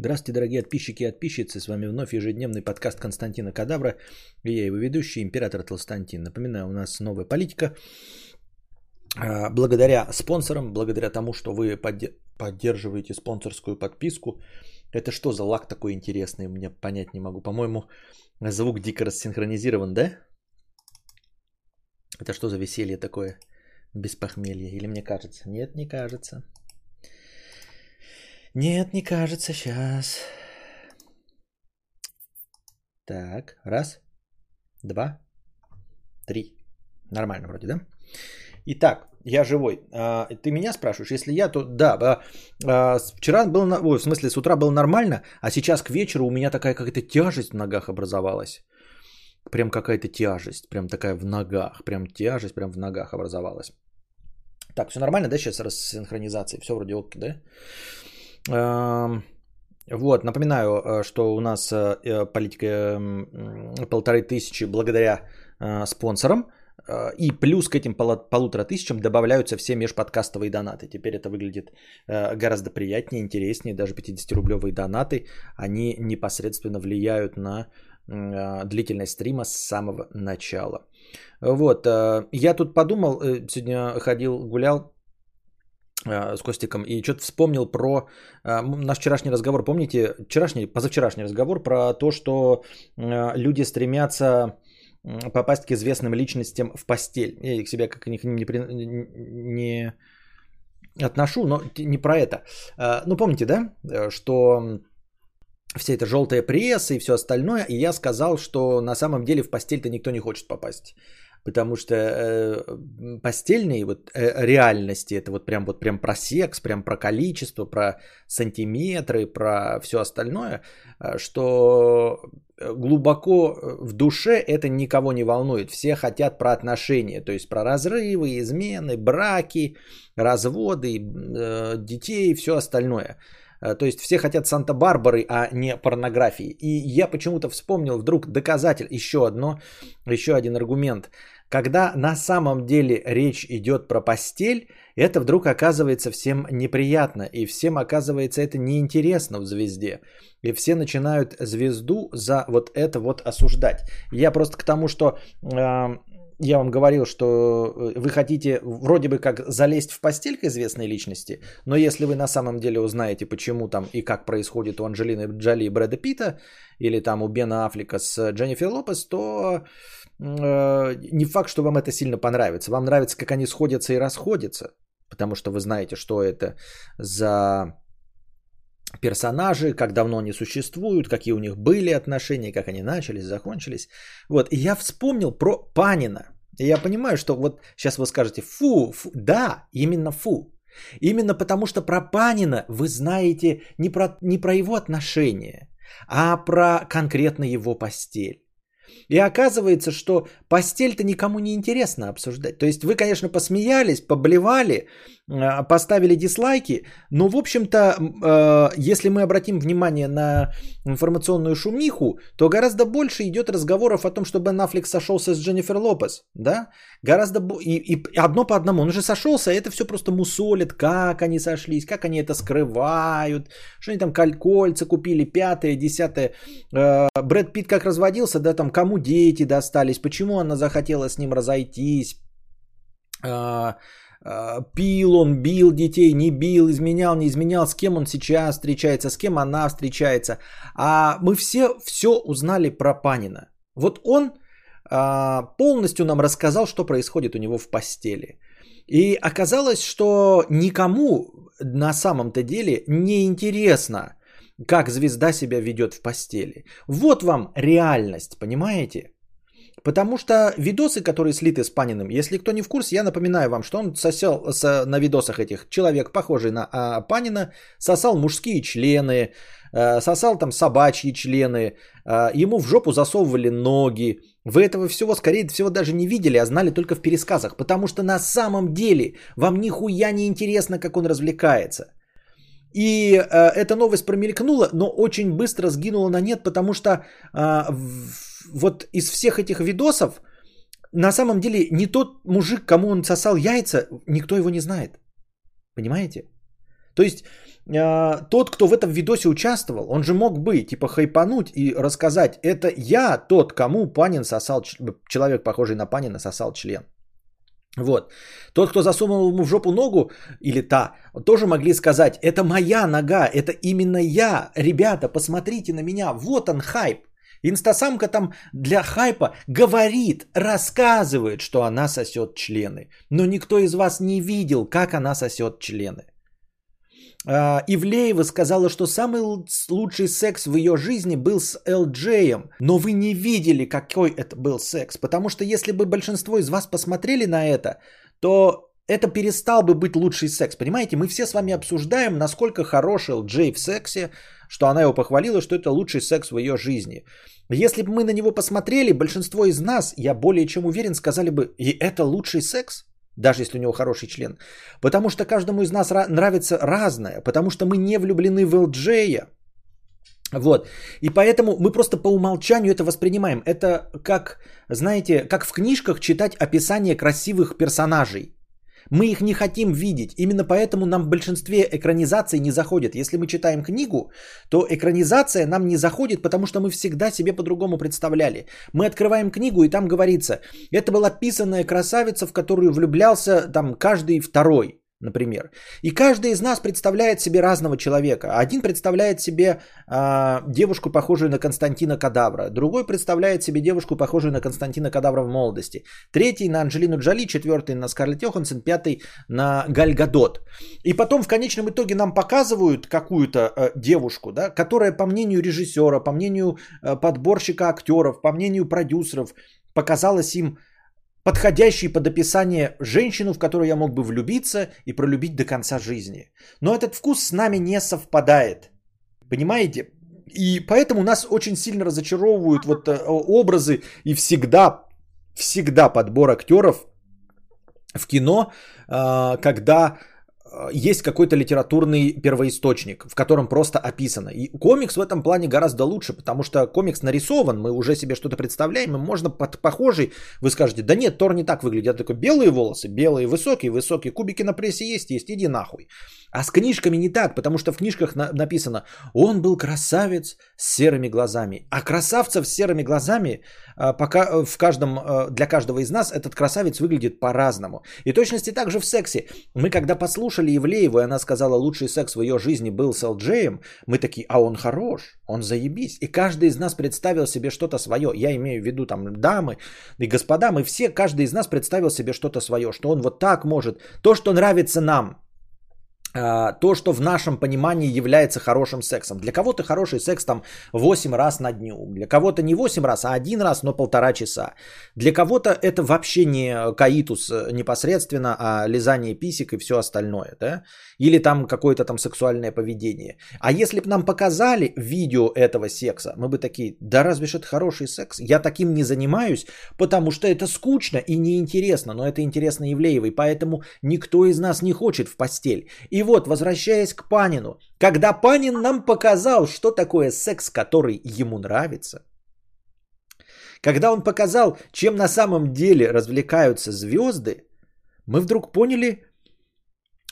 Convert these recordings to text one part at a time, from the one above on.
Здравствуйте, дорогие подписчики и подписчицы. С вами вновь ежедневный подкаст Константина Кадавра. И я его ведущий, император Толстантин. Напоминаю, у нас новая политика. А, благодаря спонсорам, благодаря тому, что вы поддерживаете спонсорскую подписку. Это что за лак такой интересный, мне понять не могу. По-моему, звук дико рассинхронизирован, да? Это что за веселье такое без похмелья? Или мне кажется? Нет, не кажется. Нет, не кажется, сейчас. Так, раз, два, три. Нормально вроде, да? Итак, я живой. А, ты меня спрашиваешь? Если я, то да. А, вчера был, ой, в смысле, с утра было нормально, а сейчас к вечеру у меня такая какая-то тяжесть в ногах образовалась. Прям какая-то тяжесть, прям такая в ногах, прям тяжесть прям в ногах образовалась. Так, все нормально, да, сейчас с синхронизацией? Все вроде ок, да? Вот, напоминаю, э, что у нас э, э, политика полторы тысячи благодаря спонсорам. И плюс к этим полутора тысячам добавляются все межподкастовые донаты. Теперь это выглядит гораздо приятнее, интереснее. Даже 50-рублевые донаты, они непосредственно влияют на длительность стрима с самого начала. Вот, я тут подумал, сегодня ходил, гулял с Костиком и что-то вспомнил про э, наш вчерашний разговор. Помните, вчерашний, позавчерашний разговор про то, что э, люди стремятся попасть к известным личностям в постель. Я к себе как к ним не, не отношу, но не про это. Ну, помните, да, что вся эта желтая пресса и все остальное, и я сказал, что на самом деле в постель-то никто не хочет попасть потому что э, постельные вот э, реальности это вот прям вот прям про секс, прям про количество, про сантиметры, про все остальное, э, что глубоко в душе это никого не волнует. Все хотят про отношения, то есть про разрывы, измены, браки, разводы, э, детей и все остальное. Э, то есть все хотят Санта-Барбары, а не порнографии. И я почему-то вспомнил вдруг доказатель, еще одно, еще один аргумент. Когда на самом деле речь идет про постель, это вдруг оказывается всем неприятно, и всем оказывается это неинтересно в звезде. И все начинают звезду за вот это вот осуждать. Я просто к тому, что э, я вам говорил, что э, вы хотите вроде бы как залезть в постель к известной личности, но если вы на самом деле узнаете, почему там и как происходит у Анджелины Джоли и Брэда Питта, или там у Бена Аффлека с Дженнифер Лопес, то э, не факт, что вам это сильно понравится. Вам нравится, как они сходятся и расходятся, потому что вы знаете, что это за персонажи, как давно они существуют, какие у них были отношения, как они начались, закончились. Вот, и я вспомнил про Панина. И я понимаю, что вот сейчас вы скажете, фу, фу, да, именно фу. Именно потому, что про Панина вы знаете не про, не про его отношения, а про конкретно его постель. И оказывается, что постель-то никому не интересно обсуждать. То есть вы, конечно, посмеялись, поблевали, поставили дизлайки, но, в общем-то, а, если мы обратим внимание на информационную шумиху, то гораздо больше идет разговоров о том, что Бен Аффлек сошелся с Дженнифер Лопес, да? Гораздо и, и одно по одному. Он уже сошелся, это все просто мусолит, как они сошлись, как они это скрывают, что они там кольца купили, пятое, десятое. А, Брэд Питт как разводился, да, там кому дети достались, почему она захотела с ним разойтись, а, пил он, бил детей, не бил, изменял, не изменял, с кем он сейчас встречается, с кем она встречается. А мы все все узнали про Панина. Вот он а, полностью нам рассказал, что происходит у него в постели. И оказалось, что никому на самом-то деле не интересно, как звезда себя ведет в постели. Вот вам реальность, понимаете? Потому что видосы, которые слиты с Паниным, если кто не в курсе, я напоминаю вам, что он сосел с, на видосах этих человек, похожий на а, Панина, сосал мужские члены, а, сосал там собачьи члены, а, ему в жопу засовывали ноги. Вы этого всего, скорее всего, даже не видели, а знали только в пересказах. Потому что на самом деле вам нихуя не интересно, как он развлекается. И э, эта новость промелькнула, но очень быстро сгинула на нет, потому что э, в, вот из всех этих видосов, на самом деле не тот мужик, кому он сосал яйца, никто его не знает. Понимаете? То есть э, тот, кто в этом видосе участвовал, он же мог бы типа хайпануть и рассказать, это я тот, кому Панин сосал, человек похожий на Панина сосал член. Вот. Тот, кто засунул ему в жопу ногу, или та, тоже могли сказать, это моя нога, это именно я. Ребята, посмотрите на меня, вот он хайп. Инстасамка там для хайпа говорит, рассказывает, что она сосет члены. Но никто из вас не видел, как она сосет члены. А, Ивлеева сказала, что самый лучший секс в ее жизни был с ЛДЖем, но вы не видели, какой это был секс, потому что если бы большинство из вас посмотрели на это, то это перестал бы быть лучший секс. Понимаете, мы все с вами обсуждаем, насколько хороший Джей в сексе, что она его похвалила, что это лучший секс в ее жизни. Если бы мы на него посмотрели, большинство из нас, я более чем уверен, сказали бы, и это лучший секс, даже если у него хороший член. Потому что каждому из нас нравится разное, потому что мы не влюблены в ЛДЖя. Вот. И поэтому мы просто по умолчанию это воспринимаем. Это как, знаете, как в книжках читать описание красивых персонажей. Мы их не хотим видеть. Именно поэтому нам в большинстве экранизаций не заходит. Если мы читаем книгу, то экранизация нам не заходит, потому что мы всегда себе по-другому представляли. Мы открываем книгу, и там говорится, это была писанная красавица, в которую влюблялся там каждый второй например. И каждый из нас представляет себе разного человека. Один представляет себе э, девушку, похожую на Константина Кадавра. Другой представляет себе девушку, похожую на Константина Кадавра в молодости. Третий на Анджелину Джоли, четвертый на Скарлетт Йоханссон, пятый на Галь Гадот. И потом в конечном итоге нам показывают какую-то э, девушку, да, которая по мнению режиссера, по мнению э, подборщика актеров, по мнению продюсеров показалась им подходящий под описание женщину, в которую я мог бы влюбиться и пролюбить до конца жизни. Но этот вкус с нами не совпадает. Понимаете? И поэтому нас очень сильно разочаровывают вот э, образы и всегда, всегда подбор актеров в кино, а, когда Э, есть какой-то литературный первоисточник, в котором просто описано. И комикс в этом плане гораздо лучше, потому что комикс нарисован, мы уже себе что-то представляем, и можно под похожий, вы скажете, да нет, Тор не так выглядит. Я такой, белые волосы, белые, высокие, высокие, кубики на прессе есть, есть, иди нахуй. А с книжками не так, потому что в книжках на- написано, он был красавец с серыми глазами. А красавцев с серыми глазами а, пока э, в каждом, э, для каждого из нас этот красавец выглядит по-разному. И точности также в сексе. Мы когда послушали Евлееву, и она сказала, лучший секс в ее жизни был с Элджеем, мы такие, а он хорош, он заебись. И каждый из нас представил себе что-то свое. Я имею в виду там дамы и господа, мы все, каждый из нас представил себе что-то свое, что он вот так может. То, что нравится нам, то, что в нашем понимании является хорошим сексом. Для кого-то хороший секс там 8 раз на дню, для кого-то не 8 раз, а один раз, но полтора часа. Для кого-то это вообще не каитус э, непосредственно, а лизание писек и все остальное, да? Или там какое-то там сексуальное поведение. А если бы нам показали видео этого секса, мы бы такие, да разве ж это хороший секс? Я таким не занимаюсь, потому что это скучно и неинтересно, но это интересно Евлеевой, поэтому никто из нас не хочет в постель. И вот, возвращаясь к Панину, когда Панин нам показал, что такое секс, который ему нравится, когда он показал, чем на самом деле развлекаются звезды, мы вдруг поняли,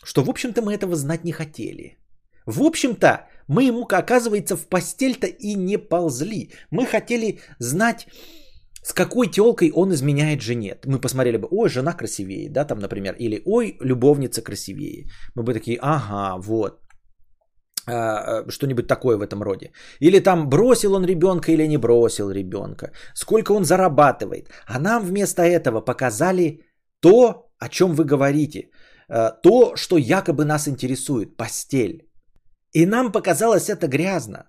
что, в общем-то, мы этого знать не хотели. В общем-то, мы ему, оказывается, в постель-то и не ползли. Мы хотели знать, с какой телкой он изменяет жене. Мы посмотрели бы, ой, жена красивее, да, там, например, или ой, любовница красивее. Мы бы такие, ага, вот, а, а, что-нибудь такое в этом роде. Или там бросил он ребенка или не бросил ребенка. Сколько он зарабатывает. А нам вместо этого показали то, о чем вы говорите. А, то, что якобы нас интересует. Постель. И нам показалось это грязно.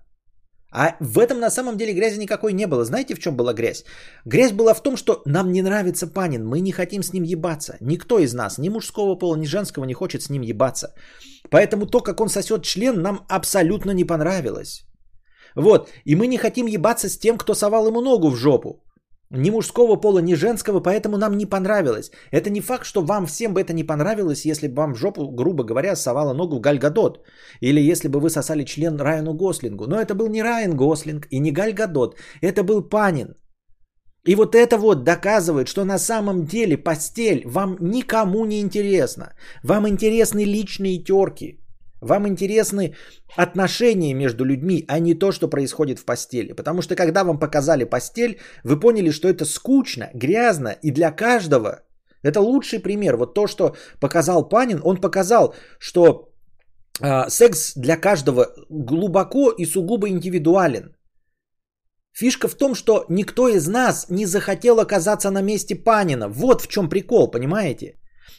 А в этом на самом деле грязи никакой не было. Знаете, в чем была грязь? Грязь была в том, что нам не нравится Панин, мы не хотим с ним ебаться. Никто из нас, ни мужского пола, ни женского не хочет с ним ебаться. Поэтому то, как он сосет член, нам абсолютно не понравилось. Вот, и мы не хотим ебаться с тем, кто совал ему ногу в жопу. Ни мужского пола, ни женского, поэтому нам не понравилось. Это не факт, что вам всем бы это не понравилось, если бы вам жопу, грубо говоря, совала ногу Галь Гадот. Или если бы вы сосали член Райану Гослингу. Но это был не Райан Гослинг и не Галь Гадот. Это был Панин. И вот это вот доказывает, что на самом деле постель вам никому не интересна. Вам интересны личные терки. Вам интересны отношения между людьми, а не то, что происходит в постели. Потому что когда вам показали постель, вы поняли, что это скучно, грязно и для каждого. Это лучший пример. Вот то, что показал Панин, он показал, что э, секс для каждого глубоко и сугубо индивидуален. Фишка в том, что никто из нас не захотел оказаться на месте Панина. Вот в чем прикол, понимаете?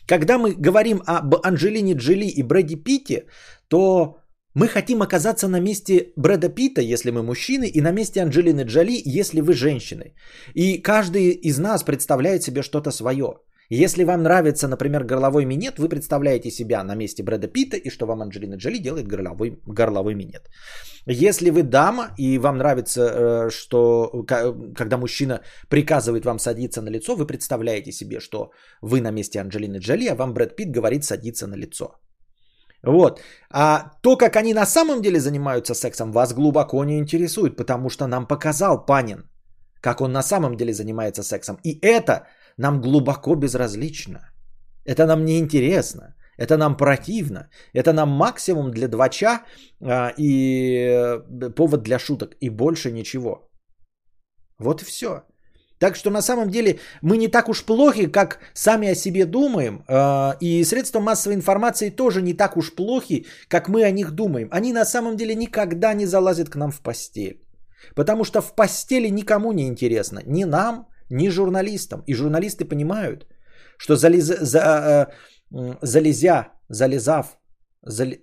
Когда мы говорим об Анджелине Джоли и Брэди Питте, то мы хотим оказаться на месте Брэда Питта, если мы мужчины, и на месте Анджелины Джоли, если вы женщины. И каждый из нас представляет себе что-то свое. Если вам нравится, например, горловой минет, вы представляете себя на месте Брэда Питта и что вам Анджелина Джоли делает горловой, горловой минет. Если вы дама и вам нравится, э, что когда мужчина приказывает вам садиться на лицо, вы представляете себе, что вы на месте Анджелины Джоли, а вам Брэд Питт говорит садиться на лицо. Вот. А то, как они на самом деле занимаются сексом, вас глубоко не интересует, потому что нам показал Панин, как он на самом деле занимается сексом. И это нам глубоко безразлично. Это нам не интересно. Это нам противно. Это нам максимум для двача а, и э, повод для шуток. И больше ничего. Вот и все. Так что на самом деле мы не так уж плохи, как сами о себе думаем. А, и средства массовой информации тоже не так уж плохи, как мы о них думаем. Они на самом деле никогда не залазят к нам в постель. Потому что в постели никому не интересно. Ни нам, ни журналистам. И журналисты понимают, что залез, за, э, залезя, залезав, зали...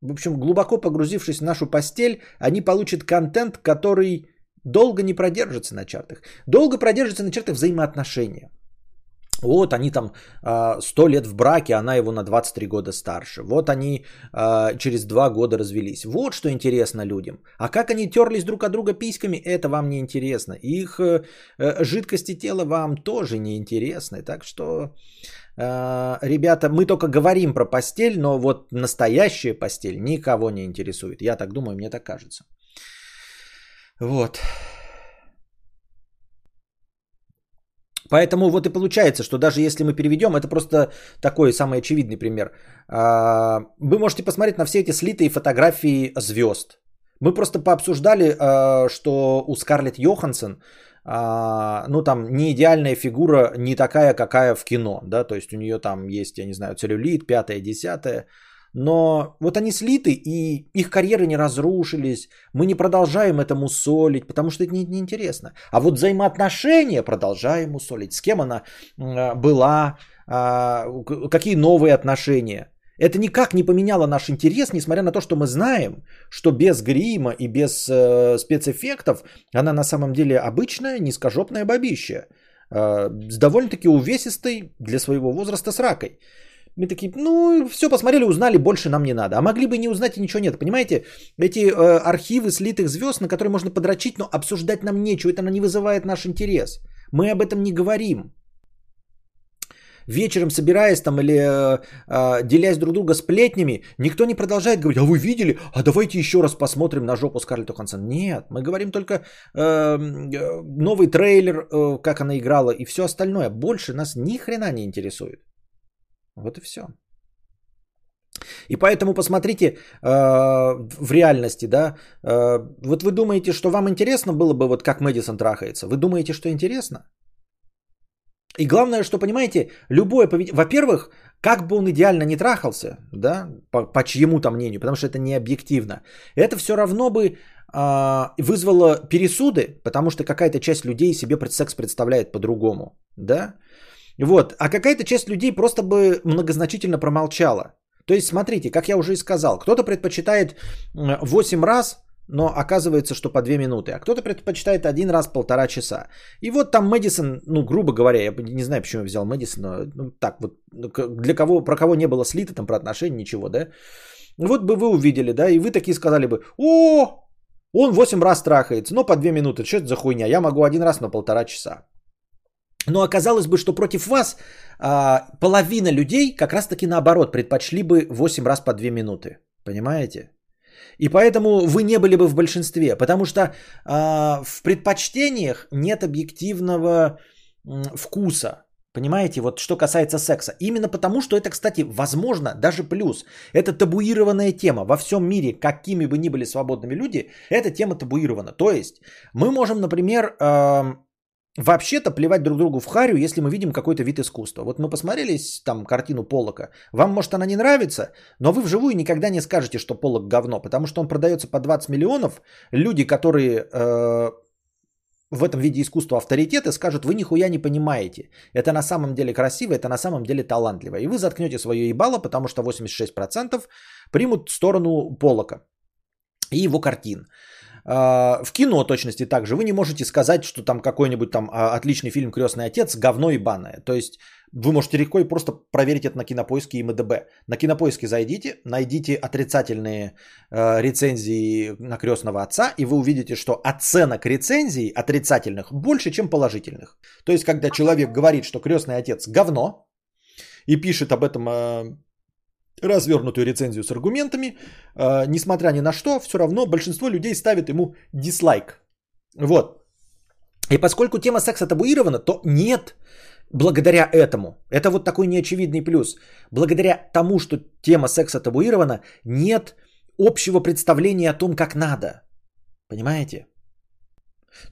в общем, глубоко погрузившись в нашу постель, они получат контент, который долго не продержится на чартах. Долго продержится на чартах взаимоотношения. Вот они там э, 100 лет в браке, она его на 23 года старше. Вот они э, через 2 года развелись. Вот что интересно людям. А как они терлись друг от друга письками, это вам не интересно. Их э, э, жидкости тела вам тоже не интересны. Так что, э, ребята, мы только говорим про постель, но вот настоящая постель никого не интересует. Я так думаю, мне так кажется. Вот. Поэтому вот и получается, что даже если мы переведем, это просто такой самый очевидный пример. А, вы можете посмотреть на все эти слитые фотографии звезд. Мы просто пообсуждали, а, что у Скарлетт Йоханссон, а, ну там не идеальная фигура, не такая, какая в кино, да, то есть у нее там есть, я не знаю, целлюлит, пятое, десятое, но вот они слиты, и их карьеры не разрушились. Мы не продолжаем это мусолить, потому что это неинтересно. Не а вот взаимоотношения продолжаем мусолить. С кем она а, была, а, какие новые отношения. Это никак не поменяло наш интерес, несмотря на то, что мы знаем, что без грима и без э, спецэффектов она на самом деле обычная низкожопная бабища. Э, с довольно-таки увесистой для своего возраста с ракой. Мы такие, ну, все посмотрели, узнали, больше нам не надо. А могли бы не узнать и ничего нет. Понимаете, эти э, архивы слитых звезд, на которые можно подрочить, но обсуждать нам нечего. Это не вызывает наш интерес. Мы об этом не говорим. Вечером собираясь там или э, э, делясь друг друга сплетнями, никто не продолжает говорить, а вы видели? А давайте еще раз посмотрим на жопу Скарлетт Йоханссон. Нет, мы говорим только э, э, новый трейлер, э, как она играла и все остальное. Больше нас ни хрена не интересует. Вот и все. И поэтому посмотрите э, в реальности, да, э, вот вы думаете, что вам интересно было бы, вот как Мэдисон трахается, вы думаете, что интересно? И главное, что понимаете, любое поведение, во-первых, как бы он идеально не трахался, да, по, по чьему-то мнению, потому что это не объективно, это все равно бы э, вызвало пересуды, потому что какая-то часть людей себе секс представляет по-другому, да, вот. А какая-то часть людей просто бы многозначительно промолчала. То есть, смотрите, как я уже и сказал, кто-то предпочитает 8 раз, но оказывается, что по 2 минуты, а кто-то предпочитает один раз полтора часа. И вот там Мэдисон, ну, грубо говоря, я не знаю, почему я взял Мэдисона, ну, так вот, ну, для кого, про кого не было слито там про отношения, ничего, да? Вот бы вы увидели, да, и вы такие сказали бы, о, он 8 раз трахается, но по 2 минуты, что это за хуйня, я могу один раз на полтора часа. Но оказалось бы, что против вас а, половина людей как раз-таки наоборот предпочли бы 8 раз по 2 минуты. Понимаете? И поэтому вы не были бы в большинстве, потому что а, в предпочтениях нет объективного вкуса. Понимаете, вот что касается секса. Именно потому, что это, кстати, возможно, даже плюс. Это табуированная тема. Во всем мире, какими бы ни были свободными люди, эта тема табуирована. То есть мы можем, например, вообще-то плевать друг другу в харю, если мы видим какой-то вид искусства. Вот мы посмотрели там картину Полока. Вам, может, она не нравится, но вы вживую никогда не скажете, что Полок говно, потому что он продается по 20 миллионов. Люди, которые... Э, в этом виде искусства авторитеты скажут, вы нихуя не понимаете. Это на самом деле красиво, это на самом деле талантливо. И вы заткнете свое ебало, потому что 86% примут сторону Полока и его картин. А, в кино точности также вы не можете сказать, что там какой-нибудь там а, отличный фильм «Крестный отец» говно ебаное. То есть вы можете легко и просто проверить это на кинопоиске и МДБ. На кинопоиске зайдите, найдите отрицательные э, рецензии на крестного отца, и вы увидите, что оценок рецензий отрицательных больше, чем положительных. То есть, когда человек говорит, что крестный отец говно, и пишет об этом э, развернутую рецензию с аргументами, э, несмотря ни на что, все равно большинство людей ставит ему дизлайк. Вот. И поскольку тема секса табуирована, то нет благодаря этому, это вот такой неочевидный плюс, благодаря тому, что тема секса табуирована, нет общего представления о том, как надо. Понимаете?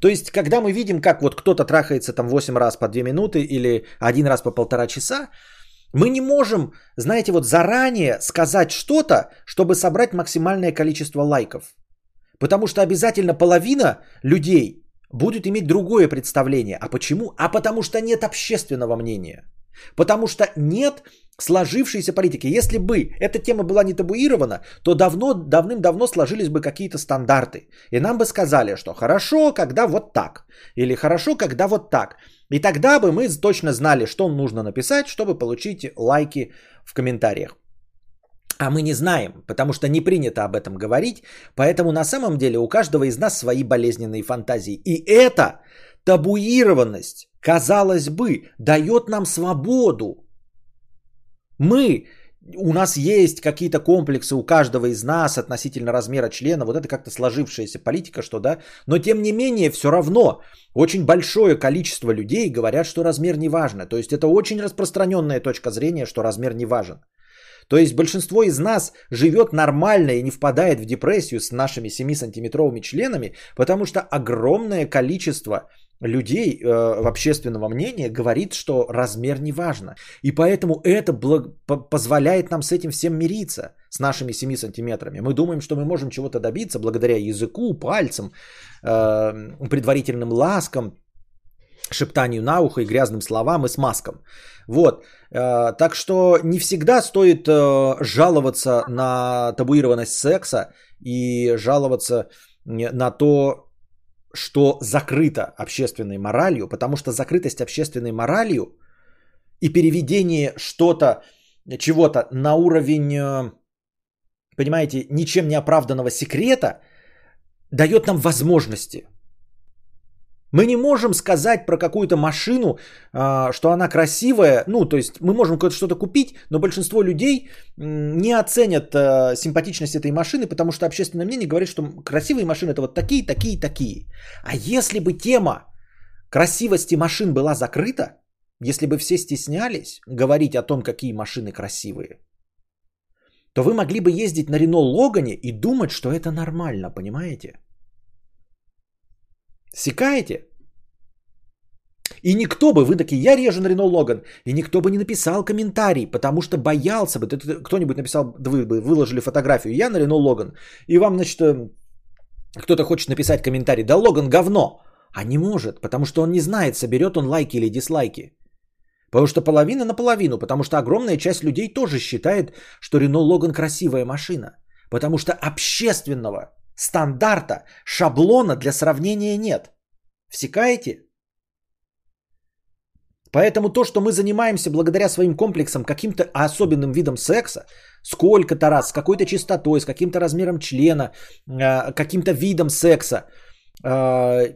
То есть, когда мы видим, как вот кто-то трахается там 8 раз по 2 минуты или один раз по полтора часа, мы не можем, знаете, вот заранее сказать что-то, чтобы собрать максимальное количество лайков. Потому что обязательно половина людей будут иметь другое представление. А почему? А потому что нет общественного мнения. Потому что нет сложившейся политики. Если бы эта тема была не табуирована, то давно, давным-давно сложились бы какие-то стандарты. И нам бы сказали, что хорошо, когда вот так. Или хорошо, когда вот так. И тогда бы мы точно знали, что нужно написать, чтобы получить лайки в комментариях. А мы не знаем, потому что не принято об этом говорить, поэтому на самом деле у каждого из нас свои болезненные фантазии. И эта табуированность, казалось бы, дает нам свободу. Мы, у нас есть какие-то комплексы у каждого из нас относительно размера члена, вот это как-то сложившаяся политика, что да, но тем не менее все равно очень большое количество людей говорят, что размер не важно. То есть это очень распространенная точка зрения, что размер не важен. То есть большинство из нас живет нормально и не впадает в депрессию с нашими 7-сантиметровыми членами, потому что огромное количество людей э, общественного мнения говорит, что размер не важно. И поэтому это благ... позволяет нам с этим всем мириться, с нашими 7 сантиметрами. Мы думаем, что мы можем чего-то добиться благодаря языку, пальцам, э, предварительным ласкам, шептанию на ухо и грязным словам и смазкам. Вот. Э, так что не всегда стоит э, жаловаться на табуированность секса и жаловаться на то, что закрыто общественной моралью, потому что закрытость общественной моралью и переведение что-то, чего-то на уровень, э, понимаете, ничем не оправданного секрета дает нам возможности – мы не можем сказать про какую-то машину, а, что она красивая. Ну, то есть мы можем что-то купить, но большинство людей не оценят а, симпатичность этой машины, потому что общественное мнение говорит, что красивые машины это вот такие, такие, такие. А если бы тема красивости машин была закрыта, если бы все стеснялись говорить о том, какие машины красивые, то вы могли бы ездить на Рено Логане и думать, что это нормально, понимаете? Секаете? И никто бы, вы такие, я режу на Рено Логан, и никто бы не написал комментарий, потому что боялся бы, кто-нибудь написал, да вы бы выложили фотографию, я на Рено Логан, и вам, значит, э, кто-то хочет написать комментарий, да Логан говно, а не может, потому что он не знает, соберет он лайки или дизлайки. Потому что половина на половину, потому что огромная часть людей тоже считает, что Рено Логан красивая машина. Потому что общественного стандарта, шаблона для сравнения нет. Всекаете? Поэтому то, что мы занимаемся благодаря своим комплексам каким-то особенным видом секса, сколько-то раз, с какой-то частотой, с каким-то размером члена, э, каким-то видом секса, э,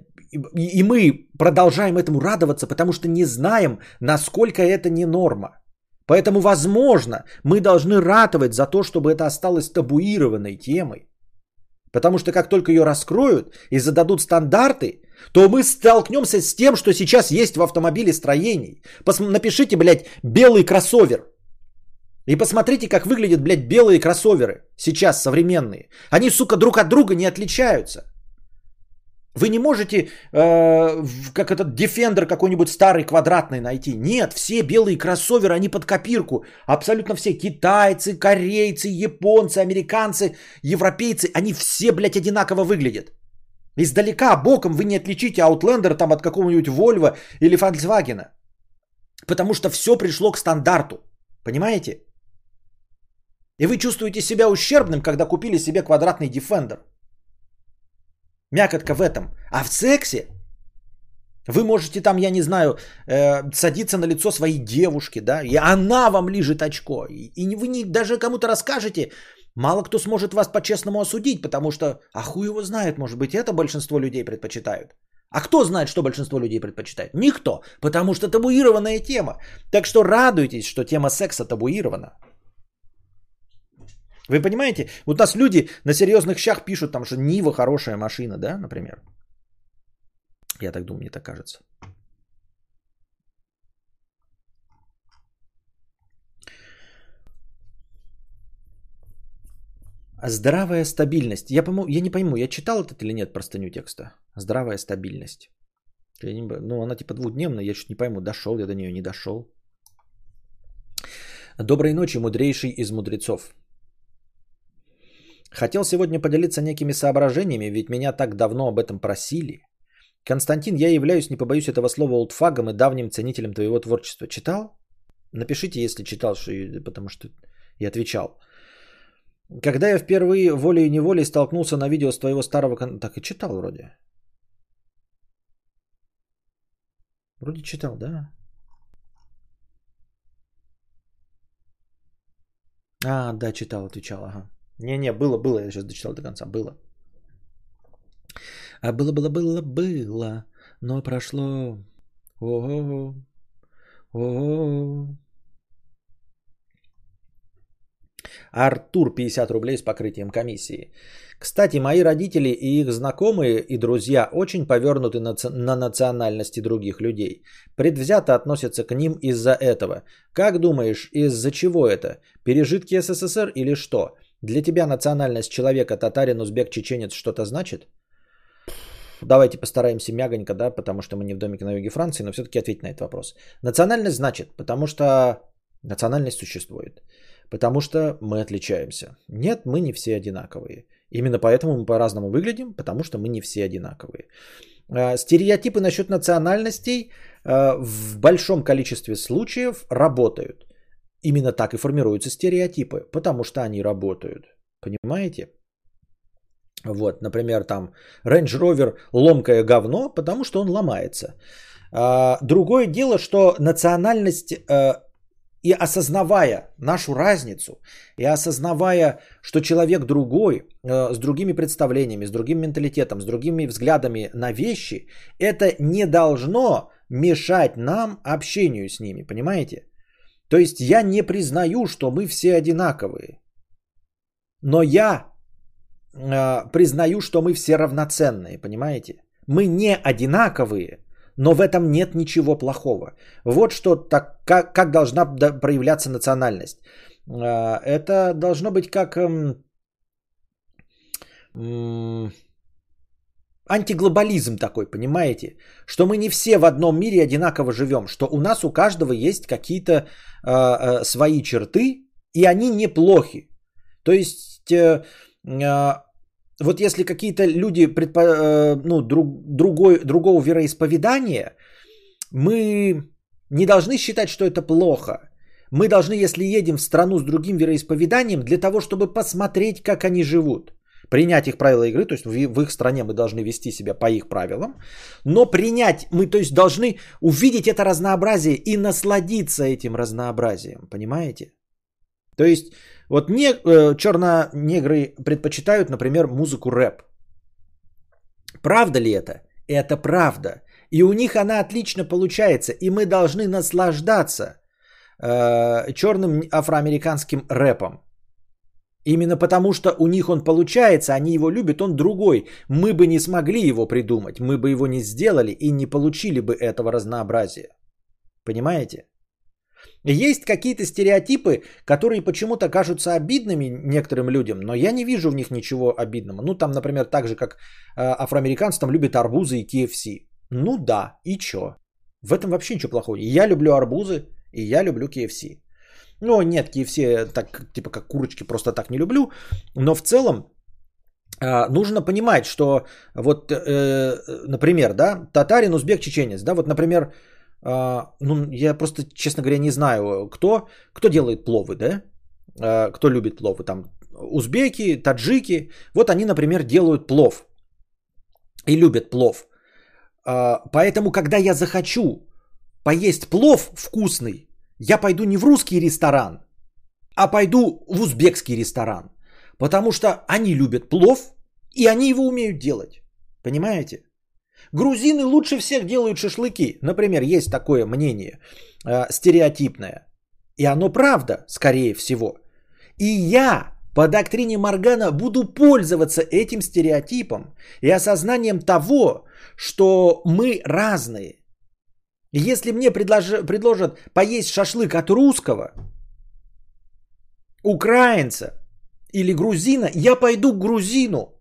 и мы продолжаем этому радоваться, потому что не знаем, насколько это не норма. Поэтому, возможно, мы должны ратовать за то, чтобы это осталось табуированной темой. Потому что как только ее раскроют и зададут стандарты, то мы столкнемся с тем, что сейчас есть в автомобилестроении. Пос- напишите, блядь, белый кроссовер. И посмотрите, как выглядят, блядь, белые кроссоверы сейчас современные. Они, сука, друг от друга не отличаются. Вы не можете, э, как этот Defender какой-нибудь старый квадратный найти. Нет, все белые кроссоверы, они под копирку. Абсолютно все. Китайцы, корейцы, японцы, американцы, европейцы. Они все, блядь, одинаково выглядят. Издалека, боком вы не отличите Outlander там от какого-нибудь Volvo или Volkswagen. Потому что все пришло к стандарту. Понимаете? И вы чувствуете себя ущербным, когда купили себе квадратный Defender. Мякотка в этом. А в сексе вы можете там, я не знаю, э, садиться на лицо своей девушки, да, и она вам лежит очко. И, и вы не, даже кому-то расскажете, мало кто сможет вас по-честному осудить, потому что, а хуй его знает, может быть, это большинство людей предпочитают. А кто знает, что большинство людей предпочитает? Никто, потому что табуированная тема. Так что радуйтесь, что тема секса табуирована. Вы понимаете? Вот у нас люди на серьезных щах пишут там, что Нива хорошая машина, да, например. Я так думаю, мне так кажется. Здравая стабильность. Я, по я не пойму, я читал этот или нет простыню текста. Здравая стабильность. Я не, ну, она типа двудневная, я чуть не пойму, дошел я до нее, не дошел. Доброй ночи, мудрейший из мудрецов. Хотел сегодня поделиться некими соображениями, ведь меня так давно об этом просили. Константин, я являюсь, не побоюсь этого слова, олдфагом и давним ценителем твоего творчества. Читал? Напишите, если читал, что, потому что я отвечал. Когда я впервые волей и неволей столкнулся на видео с твоего старого... Так и читал вроде. Вроде читал, да? А, да, читал, отвечал, ага. Не-не, было, было, я сейчас дочитал до конца, было. А было, было, было, было, но прошло. О-о-о. О-о-о. Артур 50 рублей с покрытием комиссии. Кстати, мои родители и их знакомые и друзья очень повернуты на, на национальности других людей. Предвзято относятся к ним из-за этого. Как думаешь, из-за чего это? Пережитки СССР или что? Для тебя национальность человека, татарин, узбек, чеченец что-то значит? Давайте постараемся мягонько, да, потому что мы не в домике на юге Франции, но все-таки ответить на этот вопрос. Национальность значит, потому что национальность существует. Потому что мы отличаемся. Нет, мы не все одинаковые. Именно поэтому мы по-разному выглядим, потому что мы не все одинаковые. А, стереотипы насчет национальностей а, в большом количестве случаев работают. Именно так и формируются стереотипы, потому что они работают. Понимаете? Вот, например, там Range Rover ломкое говно, потому что он ломается. А, другое дело, что национальность и осознавая нашу разницу, и осознавая, что человек другой, э, с другими представлениями, с другим менталитетом, с другими взглядами на вещи, это не должно мешать нам общению с ними, понимаете? То есть я не признаю, что мы все одинаковые, но я э, признаю, что мы все равноценные, понимаете? Мы не одинаковые, но в этом нет ничего плохого. Вот что так, как, как должна проявляться национальность. А, это должно быть как эм, антиглобализм такой, понимаете? Что мы не все в одном мире одинаково живем, что у нас у каждого есть какие-то э, э, свои черты, и они неплохи. То есть э, э, вот если какие-то люди предпо, э, ну, друг, другой, другого вероисповедания, мы не должны считать, что это плохо. Мы должны, если едем в страну с другим вероисповеданием, для того, чтобы посмотреть, как они живут. Принять их правила игры, то есть в их стране мы должны вести себя по их правилам, но принять, мы то есть должны увидеть это разнообразие и насладиться этим разнообразием, понимаете? То есть вот не, э, черно-негры предпочитают, например, музыку рэп. Правда ли это? Это правда. И у них она отлично получается. И мы должны наслаждаться э, черным афроамериканским рэпом. Именно потому, что у них он получается, они его любят, он другой. Мы бы не смогли его придумать, мы бы его не сделали и не получили бы этого разнообразия. Понимаете? Есть какие-то стереотипы, которые почему-то кажутся обидными некоторым людям, но я не вижу в них ничего обидного. Ну, там, например, так же, как э, афроамериканцы там любят арбузы и KFC. Ну да, и чё? В этом вообще ничего плохого. Я люблю арбузы, и я люблю KFC. Ну, нет, KFC так, типа как курочки, просто так не люблю. Но в целом э, нужно понимать, что вот, э, например, да, татарин, узбек, чеченец, да, вот, например, э, ну, я просто, честно говоря, не знаю, кто, кто делает пловы, да, э, кто любит пловы, там, узбеки, таджики, вот они, например, делают плов и любят плов. Поэтому, когда я захочу поесть плов вкусный, я пойду не в русский ресторан, а пойду в узбекский ресторан. Потому что они любят плов, и они его умеют делать. Понимаете? Грузины лучше всех делают шашлыки. Например, есть такое мнение э, стереотипное. И оно правда, скорее всего. И я по доктрине Маргана буду пользоваться этим стереотипом и осознанием того, что мы разные. Если мне предлож... предложат поесть шашлык от русского, украинца или грузина, я пойду к грузину.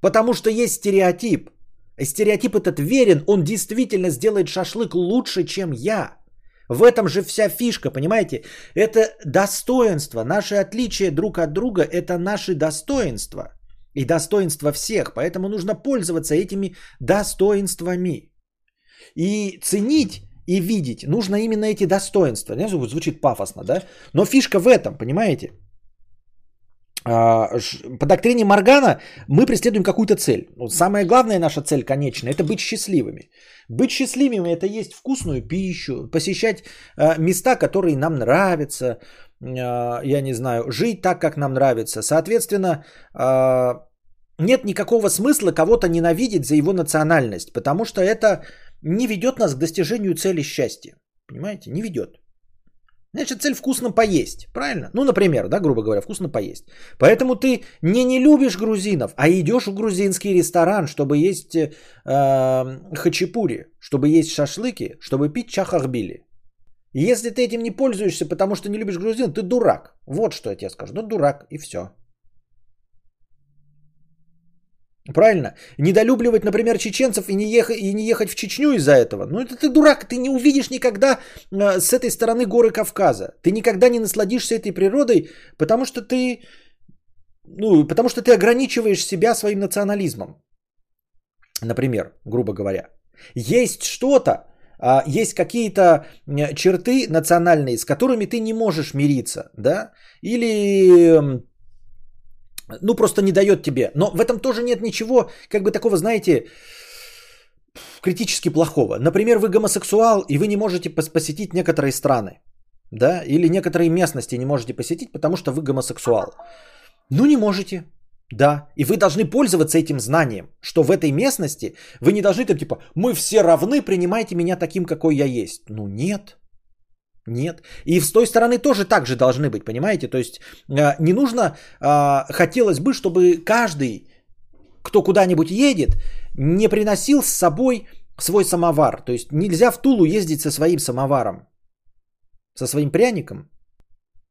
Потому что есть стереотип. Стереотип этот верен, он действительно сделает шашлык лучше, чем я. В этом же вся фишка, понимаете? Это достоинство, наши отличия друг от друга, это наши достоинства. И достоинства всех, поэтому нужно пользоваться этими достоинствами. И ценить и видеть нужно именно эти достоинства. Звучит пафосно, да? Но фишка в этом, понимаете? А, по доктрине Моргана мы преследуем какую-то цель. Самая главная наша цель, конечная, это быть счастливыми. Быть счастливыми это есть вкусную пищу, посещать а, места, которые нам нравятся, а, я не знаю, жить так, как нам нравится. Соответственно, нет никакого смысла кого-то ненавидеть за его национальность, потому что это не ведет нас к достижению цели счастья. Понимаете? Не ведет. Значит, цель вкусно поесть, правильно? Ну, например, да, грубо говоря, вкусно поесть. Поэтому ты не не любишь грузинов, а идешь в грузинский ресторан, чтобы есть э, хачапури, чтобы есть шашлыки, чтобы пить чахахбили. Если ты этим не пользуешься, потому что не любишь грузин, ты дурак. Вот что я тебе скажу. Ну, дурак, и все. Правильно? Недолюбливать, например, чеченцев и не, ехать, и не ехать в Чечню из-за этого. Ну это ты дурак, ты не увидишь никогда э, с этой стороны горы Кавказа. Ты никогда не насладишься этой природой, потому что ты, ну, потому что ты ограничиваешь себя своим национализмом. Например, грубо говоря. Есть что-то, э, есть какие-то черты национальные, с которыми ты не можешь мириться, да? Или ну, просто не дает тебе. Но в этом тоже нет ничего, как бы такого, знаете, критически плохого. Например, вы гомосексуал, и вы не можете посетить некоторые страны. Да, или некоторые местности не можете посетить, потому что вы гомосексуал. Ну, не можете. Да, и вы должны пользоваться этим знанием, что в этой местности вы не должны там типа, мы все равны, принимайте меня таким, какой я есть. Ну нет, нет. И с той стороны тоже так же должны быть, понимаете? То есть э, не нужно, а, хотелось бы, чтобы каждый, кто куда-нибудь едет, не приносил с собой свой самовар. То есть нельзя в Тулу ездить со своим самоваром, со своим пряником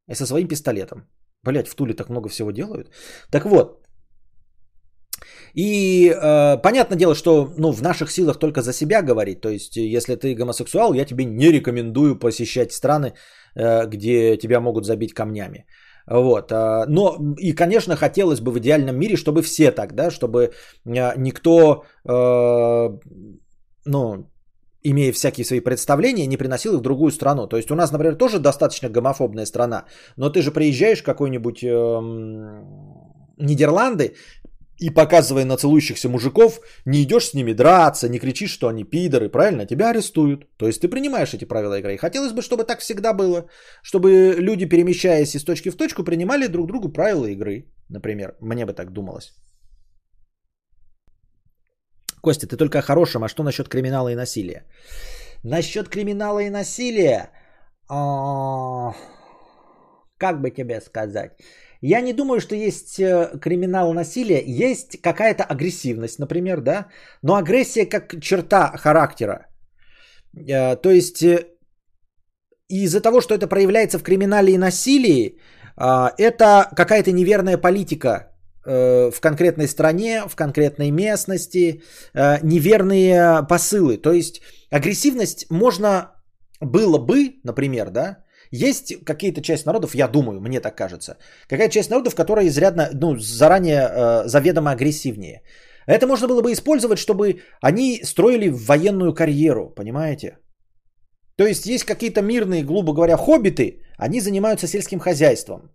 и со своим пистолетом. Блять, в Туле так много всего делают. Так вот, и э, понятное дело, что ну, в наших силах только за себя говорить. То есть, если ты гомосексуал, я тебе не рекомендую посещать страны, э, где тебя могут забить камнями. Вот. Э, но и, конечно, хотелось бы в идеальном мире, чтобы все так, да, чтобы э, никто, э, ну, имея всякие свои представления, не приносил их в другую страну. То есть у нас, например, тоже достаточно гомофобная страна, но ты же приезжаешь в какой-нибудь э, Нидерланды, и показывая на целующихся мужиков, не идешь с ними драться, не кричишь, что они пидоры, правильно? Тебя арестуют. То есть ты принимаешь эти правила игры. И хотелось бы, чтобы так всегда было. Чтобы люди, перемещаясь из точки в точку, принимали друг другу правила игры. Например, мне бы так думалось. Костя, ты только о хорошем, а что насчет криминала и насилия? Насчет криминала и насилия, а, как бы тебе сказать, Я не думаю, что есть э, криминал насилия. Есть какая-то агрессивность, например, да? Но агрессия как черта характера. Э, то есть э, из-за того, что это проявляется в криминале и насилии, это какая-то неверная политика в конкретной стране, в конкретной местности, неверные посылы. То есть агрессивность можно было бы, например, да, есть какие-то часть народов, я думаю, мне так кажется, какая часть народов, которая изрядно, ну, заранее э, заведомо агрессивнее. Это можно было бы использовать, чтобы они строили военную карьеру, понимаете? То есть есть какие-то мирные, грубо говоря, хоббиты, они занимаются сельским хозяйством.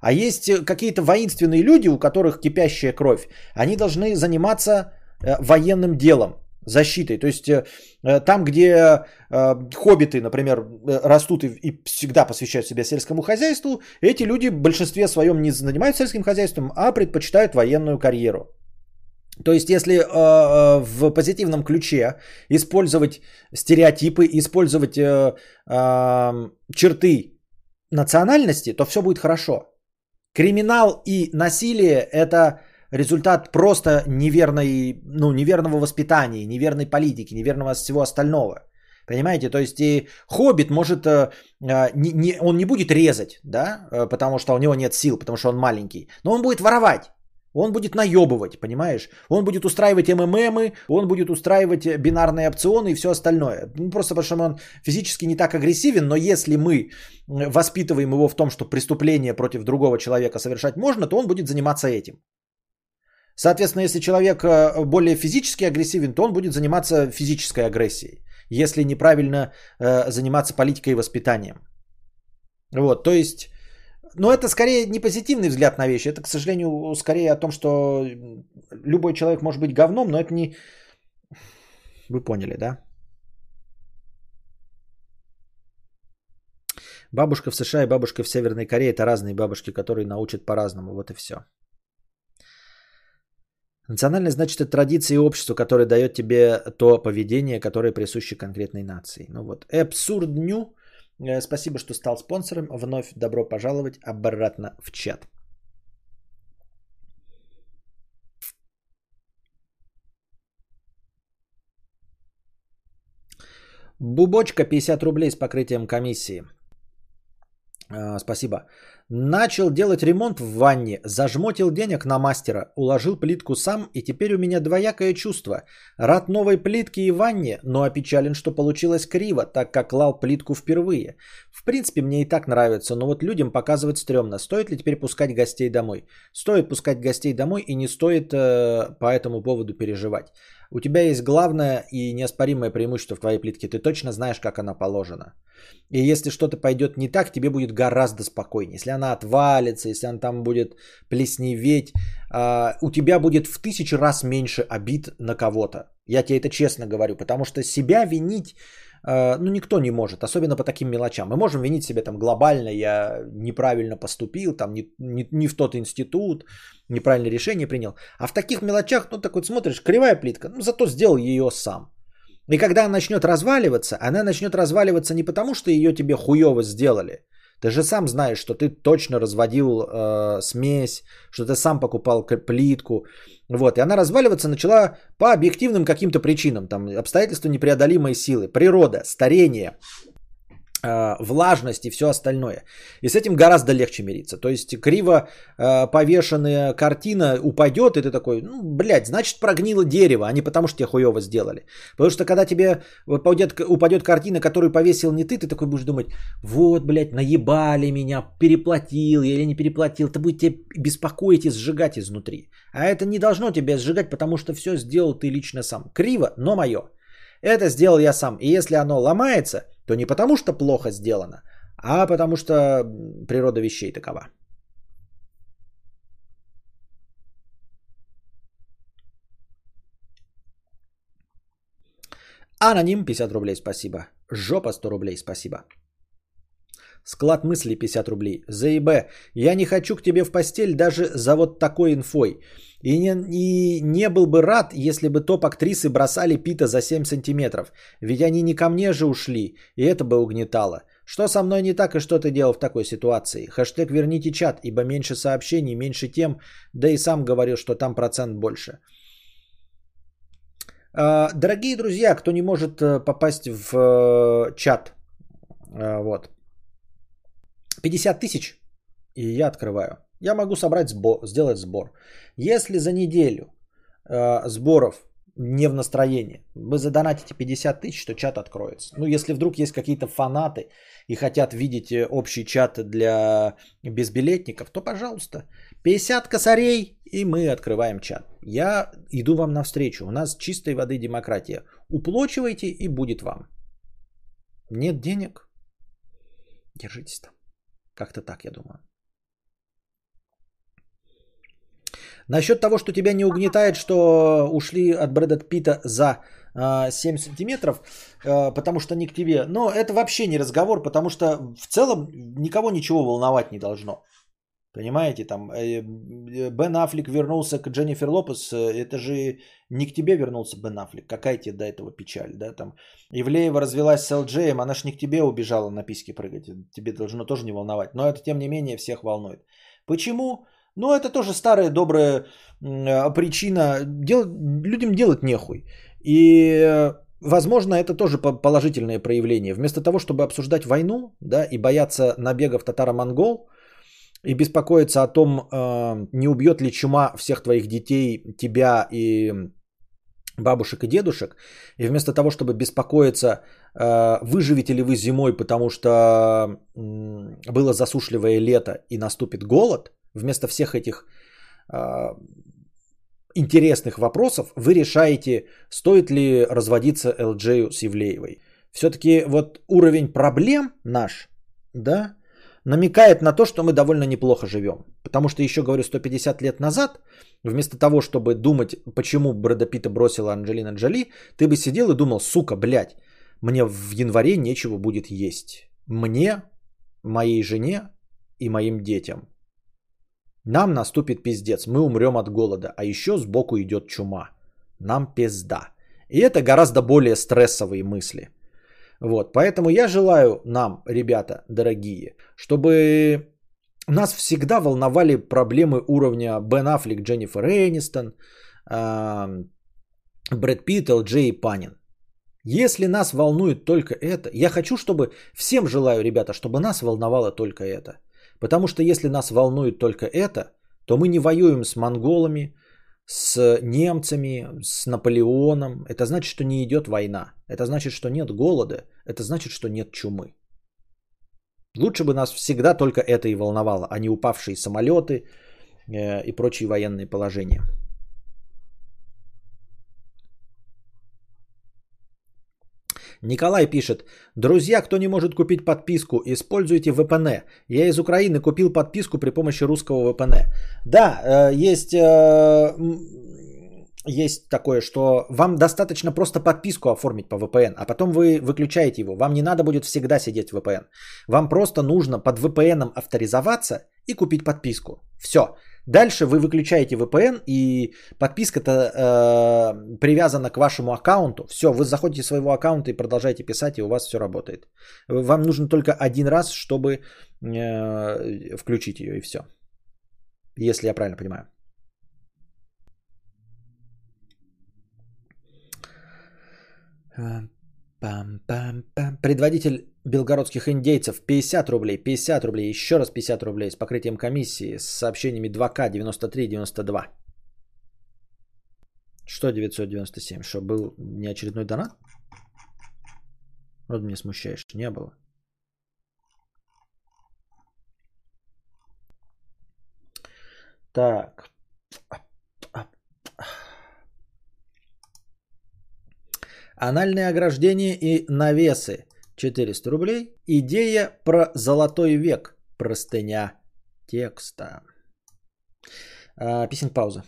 А есть какие-то воинственные люди, у которых кипящая кровь, они должны заниматься э, военным делом защитой. То есть э, э, там, где э, хоббиты, например, растут и всегда посвящают себя сельскому хозяйству, эти люди в большинстве своем не занимаются сельским хозяйством, а предпочитают военную карьеру. То есть, если э, в позитивном ключе использовать стереотипы, использовать э, э, черты национальности, то все будет хорошо. Криминал и насилие это результат просто неверной, ну, неверного воспитания, неверной политики, неверного всего остального. Понимаете, то есть и хоббит может, э, э, не, не, он не будет резать, да, э, потому что у него нет сил, потому что он маленький, но он будет воровать. Он будет наебывать, понимаешь? Он будет устраивать МММы, он будет устраивать бинарные опционы и все остальное. Ну, просто потому что он физически не так агрессивен, но если мы воспитываем его в том, что преступление против другого человека совершать можно, то он будет заниматься этим. Соответственно, если человек э, более физически агрессивен, то он будет заниматься физической агрессией, если неправильно э, заниматься политикой и воспитанием. Вот, то есть, но это скорее не позитивный взгляд на вещи, это, к сожалению, скорее о том, что любой человек может быть говном, но это не... Вы поняли, да? Бабушка в США и бабушка в Северной Корее – это разные бабушки, которые научат по-разному. Вот и все. Национальность значит это традиция и общество, которое дает тебе то поведение, которое присуще конкретной нации. Ну вот, абсурдню. Э, спасибо, что стал спонсором. Вновь добро пожаловать обратно в чат. Бубочка 50 рублей с покрытием комиссии. Э, спасибо. Начал делать ремонт в ванне, зажмотил денег на мастера, уложил плитку сам, и теперь у меня двоякое чувство. Рад новой плитке и ванне, но опечален, что получилось криво, так как клал плитку впервые. В принципе, мне и так нравится, но вот людям показывать стрёмно. Стоит ли теперь пускать гостей домой? Стоит пускать гостей домой и не стоит э, по этому поводу переживать. У тебя есть главное и неоспоримое преимущество в твоей плитке. Ты точно знаешь, как она положена. И если что-то пойдет не так, тебе будет гораздо спокойнее. Если она отвалится, если она там будет плесневеть, а, у тебя будет в тысячу раз меньше обид на кого-то. Я тебе это честно говорю, потому что себя винить ну, никто не может, особенно по таким мелочам. Мы можем винить себя там глобально, я неправильно поступил, там не, не, не в тот институт, неправильное решение принял. А в таких мелочах, ну, так вот смотришь, кривая плитка, ну, зато сделал ее сам. И когда она начнет разваливаться, она начнет разваливаться не потому, что ее тебе хуево сделали. Ты же сам знаешь, что ты точно разводил э, смесь, что ты сам покупал плитку. Вот, и она разваливаться начала по объективным каким-то причинам. Там обстоятельства непреодолимой силы, природа, старение, влажность и все остальное. И с этим гораздо легче мириться. То есть криво э, повешенная картина упадет, и ты такой, ну, блядь, значит прогнило дерево, а не потому что тебе хуево сделали. Потому что когда тебе упадет, упадет картина, которую повесил не ты, ты такой будешь думать, вот, блядь, наебали меня, переплатил я или не переплатил. Это будет тебя беспокоить и сжигать изнутри. А это не должно тебя сжигать, потому что все сделал ты лично сам. Криво, но мое. Это сделал я сам. И если оно ломается, то не потому что плохо сделано, а потому что природа вещей такова. Аноним 50 рублей, спасибо. Жопа 100 рублей, спасибо. Склад мыслей 50 рублей. Заебе, я не хочу к тебе в постель даже за вот такой инфой. И не, и не был бы рад, если бы топ-актрисы бросали Пита за 7 сантиметров. Ведь они не ко мне же ушли, и это бы угнетало. Что со мной не так и что ты делал в такой ситуации? Хэштег верните чат, ибо меньше сообщений, меньше тем, да и сам говорил, что там процент больше. А, дорогие друзья, кто не может э, попасть в э, чат, э, вот, 50 тысяч, и я открываю. Я могу собрать сбор, сделать сбор. Если за неделю сборов не в настроении, вы задонатите 50 тысяч, то чат откроется. Ну, если вдруг есть какие-то фанаты и хотят видеть общий чат для безбилетников, то, пожалуйста, 50 косарей, и мы открываем чат. Я иду вам навстречу. У нас чистой воды демократия. Уплочивайте, и будет вам. Нет денег? Держитесь там. Как-то так, я думаю. Насчет того, что тебя не угнетает, что ушли от Брэда Питта за э, 7 сантиметров, э, потому что не к тебе. Но это вообще не разговор, потому что в целом никого ничего волновать не должно. Понимаете, там э, э, Бен Аффлек вернулся к Дженнифер Лопес, э, это же не к тебе вернулся Бен Аффлек, какая тебе до этого печаль, да, там Ивлеева развелась с ЛДЖем, она ж не к тебе убежала на письки прыгать, тебе должно тоже не волновать, но это тем не менее всех волнует. Почему? Ну это тоже старая добрая причина, Дел... людям делать нехуй. И Возможно, это тоже положительное проявление. Вместо того, чтобы обсуждать войну да, и бояться набегов татаро-монгол, и беспокоиться о том, э, не убьет ли чума всех твоих детей, тебя и бабушек и дедушек, и вместо того, чтобы беспокоиться, э, выживете ли вы зимой, потому что было засушливое лето и наступит голод, вместо всех этих э, интересных вопросов вы решаете, стоит ли разводиться ЛДЖ с Евлеевой. Все-таки вот уровень проблем наш, да, намекает на то, что мы довольно неплохо живем. Потому что, еще говорю, 150 лет назад, вместо того, чтобы думать, почему Брэда Питта бросила Анджелина Джоли, ты бы сидел и думал, сука, блядь, мне в январе нечего будет есть. Мне, моей жене и моим детям. Нам наступит пиздец, мы умрем от голода, а еще сбоку идет чума. Нам пизда. И это гораздо более стрессовые мысли – вот, поэтому я желаю нам, ребята дорогие, чтобы нас всегда волновали проблемы уровня Бен Аффлек, Дженнифер Энистон, Брэд Питт, Джей Панин. Если нас волнует только это, я хочу, чтобы всем желаю, ребята, чтобы нас волновало только это. Потому что если нас волнует только это, то мы не воюем с монголами, с немцами, с Наполеоном. Это значит, что не идет война. Это значит, что нет голода. Это значит, что нет чумы. Лучше бы нас всегда только это и волновало, а не упавшие самолеты э, и прочие военные положения. Николай пишет, друзья, кто не может купить подписку, используйте VPN. Я из Украины купил подписку при помощи русского VPN. Да, э, есть, э, есть такое, что вам достаточно просто подписку оформить по VPN, а потом вы выключаете его. Вам не надо будет всегда сидеть в VPN. Вам просто нужно под VPN авторизоваться и купить подписку. Все. Дальше вы выключаете VPN и подписка-то э, привязана к вашему аккаунту. Все, вы заходите своего аккаунта и продолжаете писать, и у вас все работает. Вам нужно только один раз, чтобы э, включить ее, и все. Если я правильно понимаю. Пам-пам-пам. Предводитель белгородских индейцев 50 рублей, 50 рублей, еще раз 50 рублей с покрытием комиссии, с сообщениями 2К 93-92. Что 997? Что, был неочередной донат? Вот мне смущаешь, не было. Так. Анальное ограждение и навесы 400 рублей. Идея про золотой век. Простыня текста. А, писинг пауза.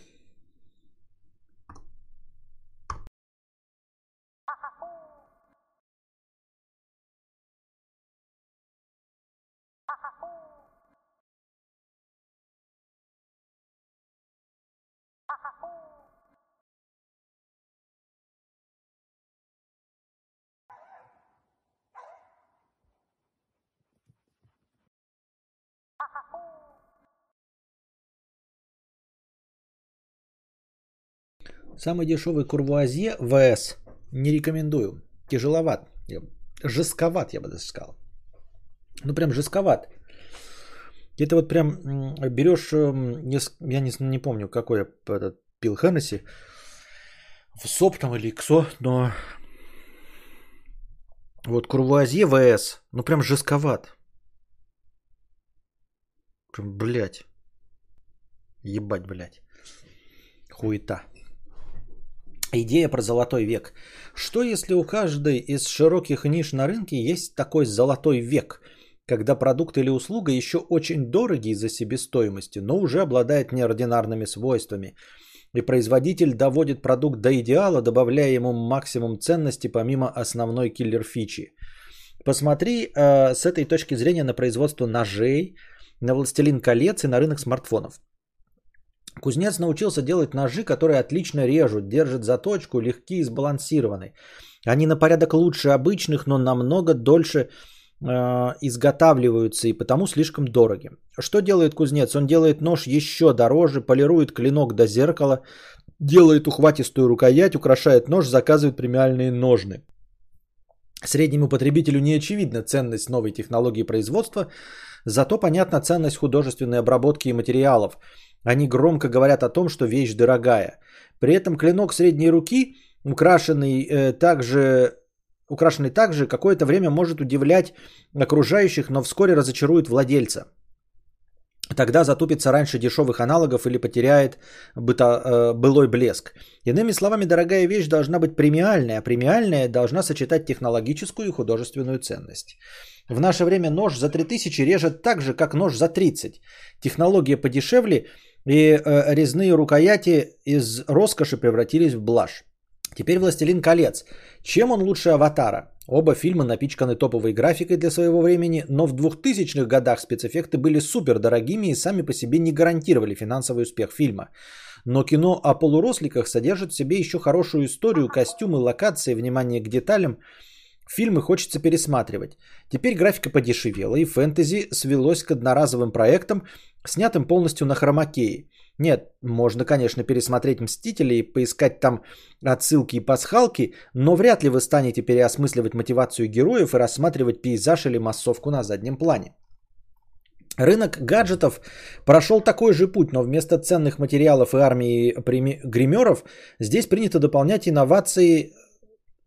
Самый дешевый курвуазье ВС. Не рекомендую. Тяжеловат. Жестковат, я бы даже сказал. Ну, прям жестковат. Это вот прям берешь, эм, я не, не помню, какой я этот, пил Хеннесси, в СОП там или иксо, но вот Курвуазье ВС, ну прям жестковат. Прям, блядь. Ебать, блядь. Хуета. Идея про золотой век. Что если у каждой из широких ниш на рынке есть такой золотой век, когда продукт или услуга еще очень дороги из-за себестоимости, но уже обладает неординарными свойствами, и производитель доводит продукт до идеала, добавляя ему максимум ценности помимо основной киллер-фичи. Посмотри э, с этой точки зрения на производство ножей, на «Властелин колец» и на рынок смартфонов. Кузнец научился делать ножи, которые отлично режут, держат заточку, легкие и сбалансированы. Они на порядок лучше обычных, но намного дольше э, изготавливаются и потому слишком дороги. Что делает кузнец? Он делает нож еще дороже, полирует клинок до зеркала, делает ухватистую рукоять, украшает нож, заказывает премиальные ножны. Среднему потребителю не очевидна ценность новой технологии производства, зато понятна ценность художественной обработки и материалов. Они громко говорят о том, что вещь дорогая. При этом клинок средней руки, украшенный э, также украшенный также, какое-то время может удивлять окружающих, но вскоре разочарует владельца. Тогда затупится раньше дешевых аналогов или потеряет быто, э, былой блеск. Иными словами, дорогая вещь должна быть премиальная, а премиальная должна сочетать технологическую и художественную ценность. В наше время нож за 3000 режет так же, как нож за 30. Технология подешевле и э, резные рукояти из роскоши превратились в блажь. Теперь «Властелин колец». Чем он лучше «Аватара»? Оба фильма напичканы топовой графикой для своего времени, но в 2000-х годах спецэффекты были супер дорогими и сами по себе не гарантировали финансовый успех фильма. Но кино о полуросликах содержит в себе еще хорошую историю, костюмы, локации, внимание к деталям. Фильмы хочется пересматривать. Теперь графика подешевела, и фэнтези свелось к одноразовым проектам, снятым полностью на хромакее. Нет, можно, конечно, пересмотреть «Мстители» и поискать там отсылки и пасхалки, но вряд ли вы станете переосмысливать мотивацию героев и рассматривать пейзаж или массовку на заднем плане. Рынок гаджетов прошел такой же путь, но вместо ценных материалов и армии гримеров здесь принято дополнять инновации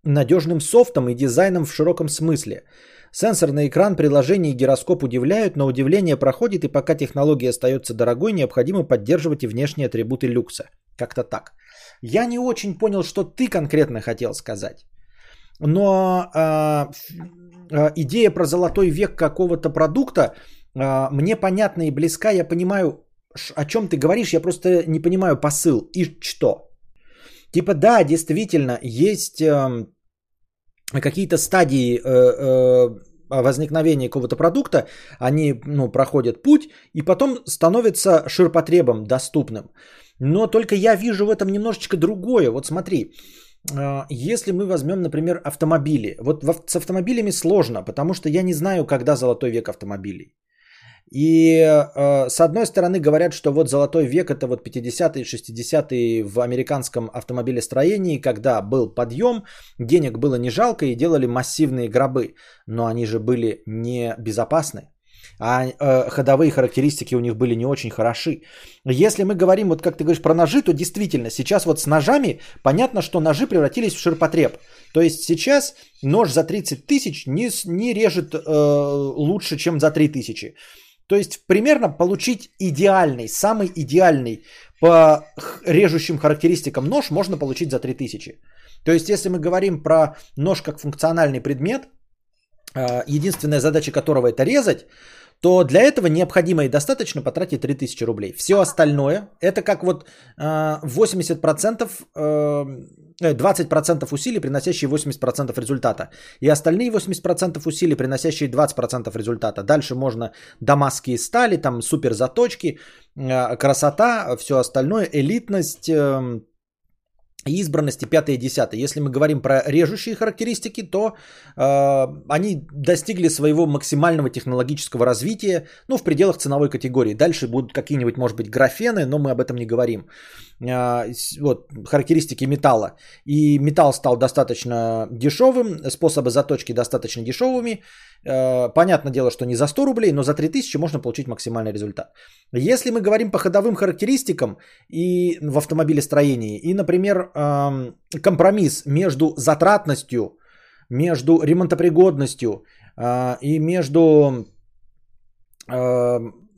надежным софтом и дизайном в широком смысле – Сенсорный экран, приложение и гироскоп удивляют, но удивление проходит, и пока технология остается дорогой, необходимо поддерживать и внешние атрибуты люкса. Как-то так. Я не очень понял, что ты конкретно хотел сказать. Но э, э, идея про золотой век какого-то продукта э, мне понятна и близка. Я понимаю, о чем ты говоришь, я просто не понимаю посыл. И что? Типа, да, действительно, есть э, какие-то стадии э, э, возникновения какого-то продукта, они ну, проходят путь и потом становятся ширпотребом доступным. Но только я вижу в этом немножечко другое. Вот смотри, э, если мы возьмем, например, автомобили. Вот с автомобилями сложно, потому что я не знаю, когда золотой век автомобилей. И э, с одной стороны говорят, что вот золотой век это вот 50-е, 60-е в американском автомобилестроении, когда был подъем, денег было не жалко и делали массивные гробы, но они же были не безопасны. А э, ходовые характеристики у них были не очень хороши. Если мы говорим, вот как ты говоришь, про ножи, то действительно, сейчас вот с ножами понятно, что ножи превратились в ширпотреб. То есть сейчас нож за 30 тысяч не, не режет э, лучше, чем за 3 тысячи. То есть примерно получить идеальный, самый идеальный по режущим характеристикам нож можно получить за 3000. То есть если мы говорим про нож как функциональный предмет, а, единственная задача которого это резать, то для этого необходимо и достаточно потратить 3000 рублей. Все остальное, это как вот 80%, а, 20% э, усилий, приносящие 80% результата. И остальные 80% усилий, приносящие 20% результата. Дальше можно дамасские стали, там супер заточки, а, красота, все остальное, элитность, эм, избранности 5 и 10. Если мы говорим про режущие характеристики, то э, они достигли своего максимального технологического развития, ну, в пределах ценовой категории. Дальше будут какие-нибудь, может быть, графены, но мы об этом не говорим. Э, вот, характеристики металла. И металл стал достаточно дешевым, способы заточки достаточно дешевыми. Э, понятное дело, что не за 100 рублей, но за 3000 можно получить максимальный результат. Если мы говорим по ходовым характеристикам и в автомобилестроении, и, например, компромисс между затратностью, между ремонтопригодностью э, и между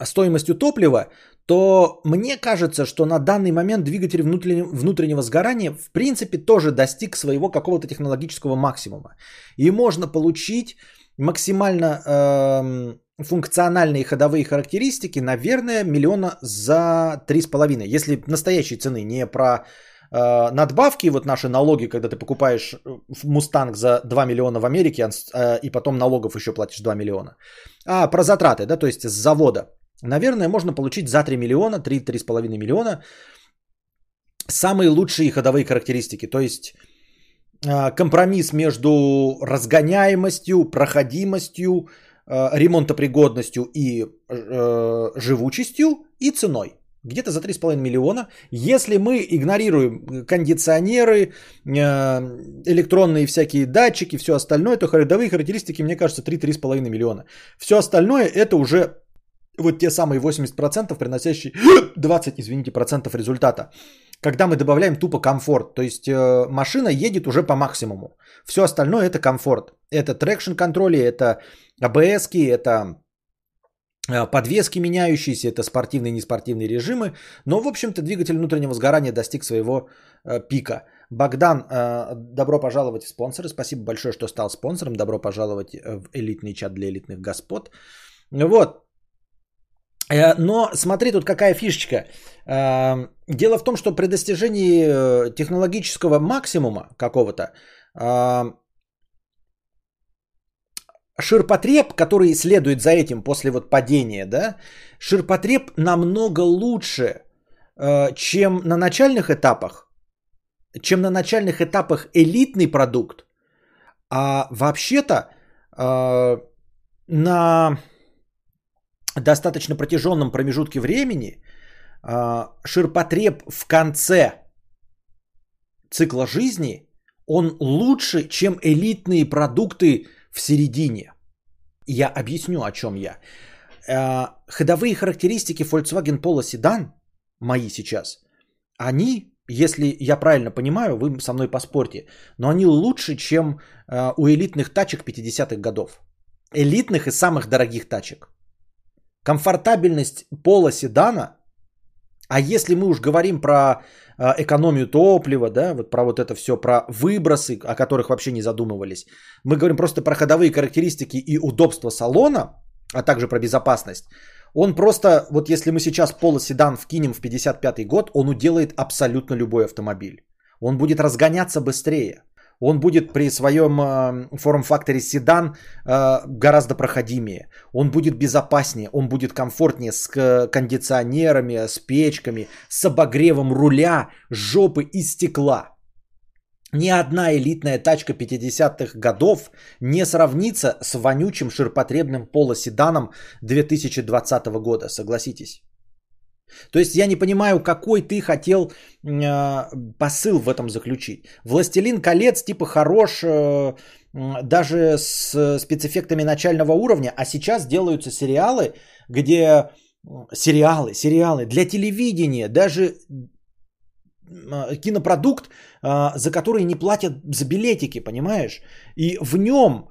стоимостью топлива, то мне кажется, что на данный момент двигатель внутреннего сгорания в принципе тоже достиг своего какого-то технологического максимума. И можно получить максимально э, функциональные ходовые характеристики, наверное, миллиона за 3,5. Если настоящей цены, не про э, надбавки, вот наши налоги, когда ты покупаешь э, Мустанг за 2 миллиона в Америке, э, и потом налогов еще платишь 2 миллиона, а про затраты, да, то есть с завода. Наверное, можно получить за 3 миллиона, 3-3,5 миллиона самые лучшие ходовые характеристики. То есть а, компромисс между разгоняемостью, проходимостью, а, ремонтопригодностью и э, живучестью и ценой. Где-то за 3,5 миллиона. Если мы игнорируем кондиционеры, э, электронные всякие датчики, все остальное, то ходовые характеристики, мне кажется, 3-3,5 миллиона. Все остальное это уже вот те самые 80%, приносящие 20, извините, процентов результата когда мы добавляем тупо комфорт. То есть э, машина едет уже по максимуму. Все остальное это комфорт. Это traction control и, это ABS, это э, подвески меняющиеся, это спортивные и неспортивные режимы. Но, в общем-то, двигатель внутреннего сгорания достиг своего э, пика. Богдан, э, добро пожаловать в спонсоры. Спасибо большое, что стал спонсором. Добро пожаловать в элитный чат для элитных господ. Вот. Э, но смотри, тут какая фишечка. Э, дело в том, что при достижении э, технологического максимума какого-то, ширпотреб, который следует за этим после вот падения, да, ширпотреб намного лучше, чем на начальных этапах, чем на начальных этапах элитный продукт, а вообще-то на достаточно протяженном промежутке времени а, ширпотреб в конце цикла жизни, он лучше, чем элитные продукты в середине. Я объясню, о чем я. А, ходовые характеристики Volkswagen Polo Sedan, мои сейчас, они, если я правильно понимаю, вы со мной поспорьте, но они лучше, чем а, у элитных тачек 50-х годов. Элитных и самых дорогих тачек. Комфортабельность пола седана, а если мы уж говорим про э, экономию топлива, да, вот про вот это все, про выбросы, о которых вообще не задумывались, мы говорим просто про ходовые характеристики и удобство салона, а также про безопасность. Он просто, вот если мы сейчас полоседан вкинем в 55 год, он уделает абсолютно любой автомобиль. Он будет разгоняться быстрее он будет при своем э, форм-факторе седан э, гораздо проходимее. Он будет безопаснее, он будет комфортнее с кондиционерами, с печками, с обогревом руля, жопы и стекла. Ни одна элитная тачка 50-х годов не сравнится с вонючим ширпотребным полоседаном 2020 года, согласитесь. То есть я не понимаю, какой ты хотел э, посыл в этом заключить. Властелин колец типа хорош э, даже с спецэффектами начального уровня, а сейчас делаются сериалы, где сериалы, сериалы для телевидения, даже кинопродукт, э, за который не платят за билетики, понимаешь? И в нем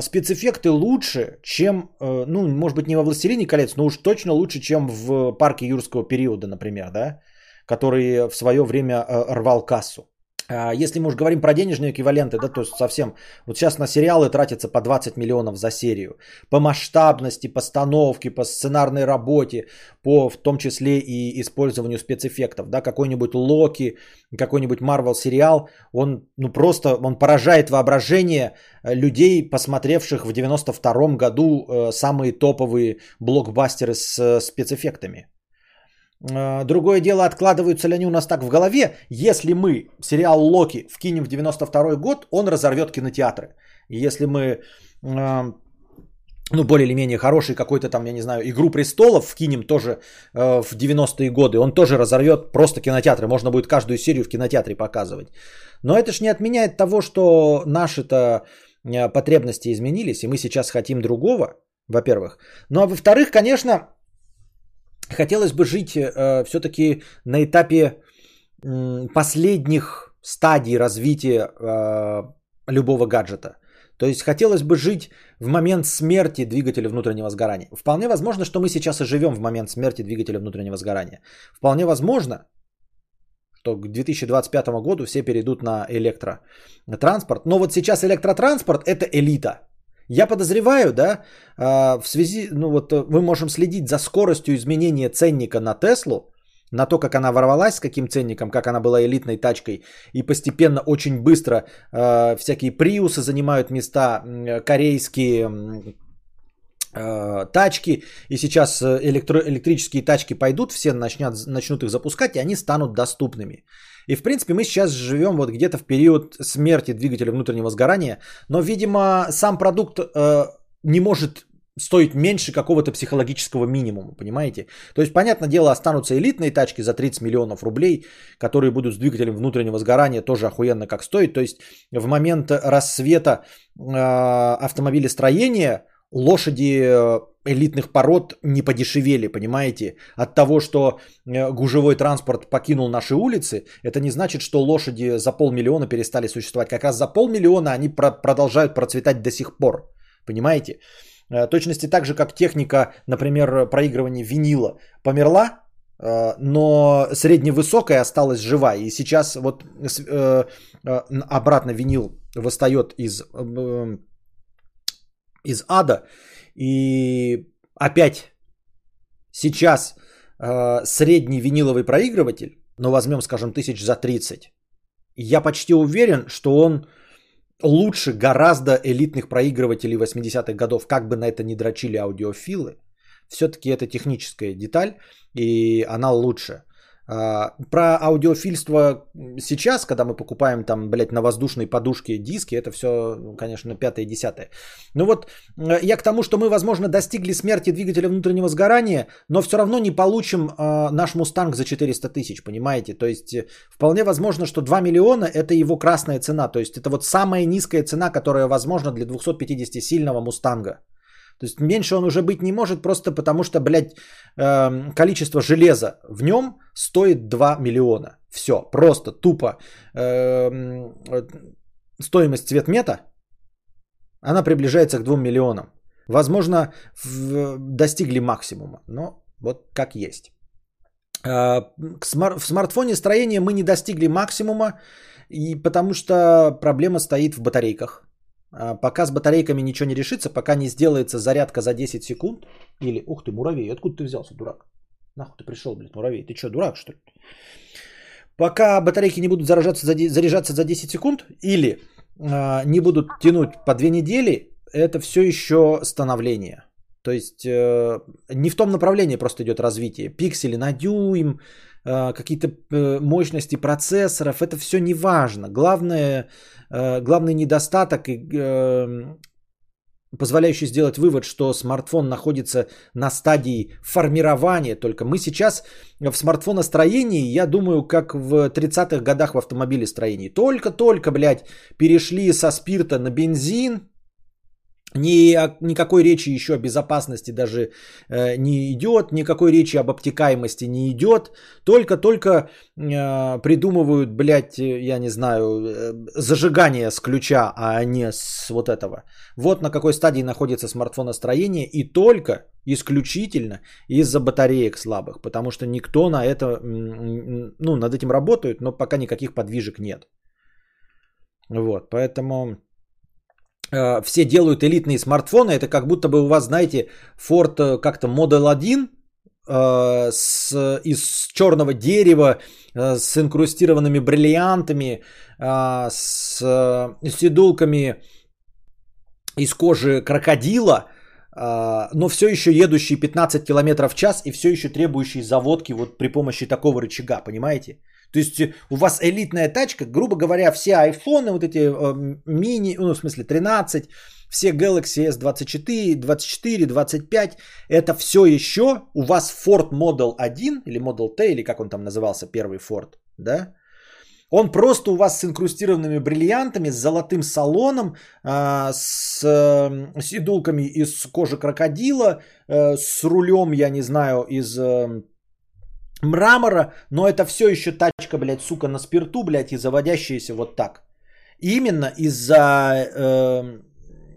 спецэффекты лучше, чем, э, ну, может быть, не во «Властелине колец», но уж точно лучше, чем в «Парке юрского периода», например, да, который в свое время э, рвал кассу. А если мы уж говорим про денежные эквиваленты, да, то совсем, вот сейчас на сериалы тратится по 20 миллионов за серию. По масштабности, постановке, по сценарной работе, по в том числе и использованию спецэффектов, да, какой-нибудь Локи, какой-нибудь Марвел сериал, он, ну просто, он поражает воображение э, людей, посмотревших в 92 году э, самые топовые блокбастеры с спецэффектами. Э, другое дело, откладываются ли они у нас так в голове. Если мы сериал Локи вкинем в 92 год, он разорвет кинотеатры. Если мы э, ну, более или менее хороший какой-то там, я не знаю, «Игру престолов» вкинем тоже э, в 90-е годы, он тоже разорвет просто кинотеатры, можно будет каждую серию в кинотеатре показывать. Но это ж не отменяет того, что наши-то потребности изменились, и мы сейчас хотим другого, во-первых. Ну, а во-вторых, конечно, хотелось бы жить э, все-таки на этапе последних стадий развития э, любого гаджета. То есть хотелось бы жить в момент смерти двигателя внутреннего сгорания. Вполне возможно, что мы сейчас и живем в момент смерти двигателя внутреннего сгорания. Вполне возможно, что к 2025 году все перейдут на электротранспорт. Но вот сейчас электротранспорт это элита. Я подозреваю, да, а, в связи, ну вот э, мы можем следить за скоростью изменения ценника на Теслу, на то, как она ворвалась, с каким ценником, как она была элитной тачкой, и постепенно очень быстро э, всякие приусы занимают места, корейские э, тачки, и сейчас электро- электрические тачки пойдут, все начнят, начнут их запускать, и они станут доступными. И в принципе мы сейчас живем вот где-то в период смерти двигателя внутреннего сгорания, но, видимо, сам продукт э, не может стоить меньше какого-то психологического минимума, понимаете? То есть, понятное дело, останутся элитные тачки за 30 миллионов рублей, которые будут с двигателем внутреннего сгорания тоже охуенно как стоит. То есть, в момент рассвета э, автомобилестроения лошади э, элитных пород не подешевели, понимаете? От того, что э, гужевой транспорт покинул наши улицы, это не значит, что лошади за полмиллиона перестали существовать. Как раз за полмиллиона они про- продолжают процветать до сих пор, понимаете? Э, точности так же, как техника, например, проигрывания винила померла, но средневысокая осталась жива. И сейчас вот обратно винил восстает из из ада. И опять сейчас э, средний виниловый проигрыватель, ну возьмем, скажем, тысяч за 30, я почти уверен, что он лучше гораздо элитных проигрывателей 80-х годов, как бы на это не дрочили аудиофилы. Все-таки это техническая деталь, и она лучше. А, про аудиофильство сейчас, когда мы покупаем там, блядь, на воздушной подушке диски, это все, конечно, пятое и десятое. Ну вот, э, я к тому, что мы, возможно, достигли смерти двигателя внутреннего сгорания, но все равно не получим э, наш Мустанг за 400 тысяч, понимаете? То есть, э, вполне возможно, что 2 миллиона – это его красная цена. То есть, это вот самая низкая цена, которая возможна для 250-сильного Мустанга. То есть меньше он уже быть не может, просто потому что, блядь, э, количество железа в нем стоит 2 миллиона. Все, просто тупо. Э, стоимость цветмета, она приближается к 2 миллионам. Возможно, достигли максимума, но вот как есть. Э, в смартфоне строения мы не достигли максимума, и потому что проблема стоит в батарейках. А, пока с батарейками ничего не решится, пока не сделается зарядка за 10 секунд, или, ух ты, муравей, откуда ты взялся, дурак? Нахуй ты пришел, блядь, муравей, ты что, дурак, что ли? Пока батарейки не будут заряжаться за, заряжаться за 10 секунд, или э, не будут тянуть по 2 недели, это все еще становление. То есть э, не в том направлении просто идет развитие. Пиксели на дюйм, какие-то э, мощности процессоров, это все не важно. Главное, э, главный недостаток, э, позволяющий сделать вывод, что смартфон находится на стадии формирования только. Мы сейчас в смартфоностроении, я думаю, как в 30-х годах в автомобилестроении. Только-только, блядь, перешли со спирта на бензин, ни, никакой речи еще о безопасности даже э, не идет, никакой речи об обтекаемости не идет. Только-только э, придумывают, блядь, я не знаю, э, зажигание с ключа, а не с вот этого. Вот на какой стадии находится смартфоностроение и только исключительно из-за батареек слабых, потому что никто на это, ну, над этим работает, но пока никаких подвижек нет. Вот, поэтому Э, все делают элитные смартфоны, это как будто бы у вас, знаете, Ford э, как-то Model 1 э, с, из черного дерева, с инкрустированными бриллиантами, с седулками из кожи крокодила, но все еще едущий 15 км в час и все еще требующий заводки вот при помощи такого рычага, понимаете? То есть э, у вас элитная тачка, грубо говоря, все айфоны, вот эти э, мини, ну в смысле 13, все Galaxy S24, 24, 25, это все еще у вас Ford Model 1 или Model T, или как он там назывался, первый Ford, да? Он просто у вас с инкрустированными бриллиантами, с золотым салоном, а, с э, сидулками из кожи крокодила, э, с рулем, я не знаю, из э, мрамора, но это все еще тачка, блядь, сука, на спирту, блядь, и заводящаяся вот так. Именно из-за э,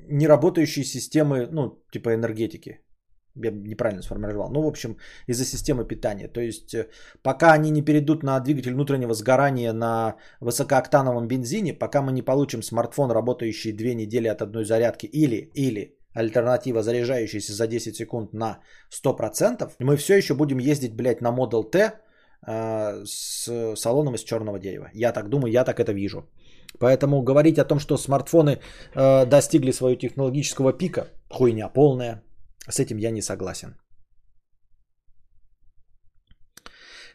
неработающей системы, ну, типа энергетики. Я неправильно сформулировал. Ну, в общем, из-за системы питания. То есть, э, пока они не перейдут на двигатель внутреннего сгорания на высокооктановом бензине, пока мы не получим смартфон, работающий две недели от одной зарядки, или, или альтернатива, заряжающаяся за 10 секунд на 100%, мы все еще будем ездить, блядь, на Model T э, с салоном из черного дерева. Я так думаю, я так это вижу. Поэтому говорить о том, что смартфоны э, достигли своего технологического пика, хуйня полная. С этим я не согласен.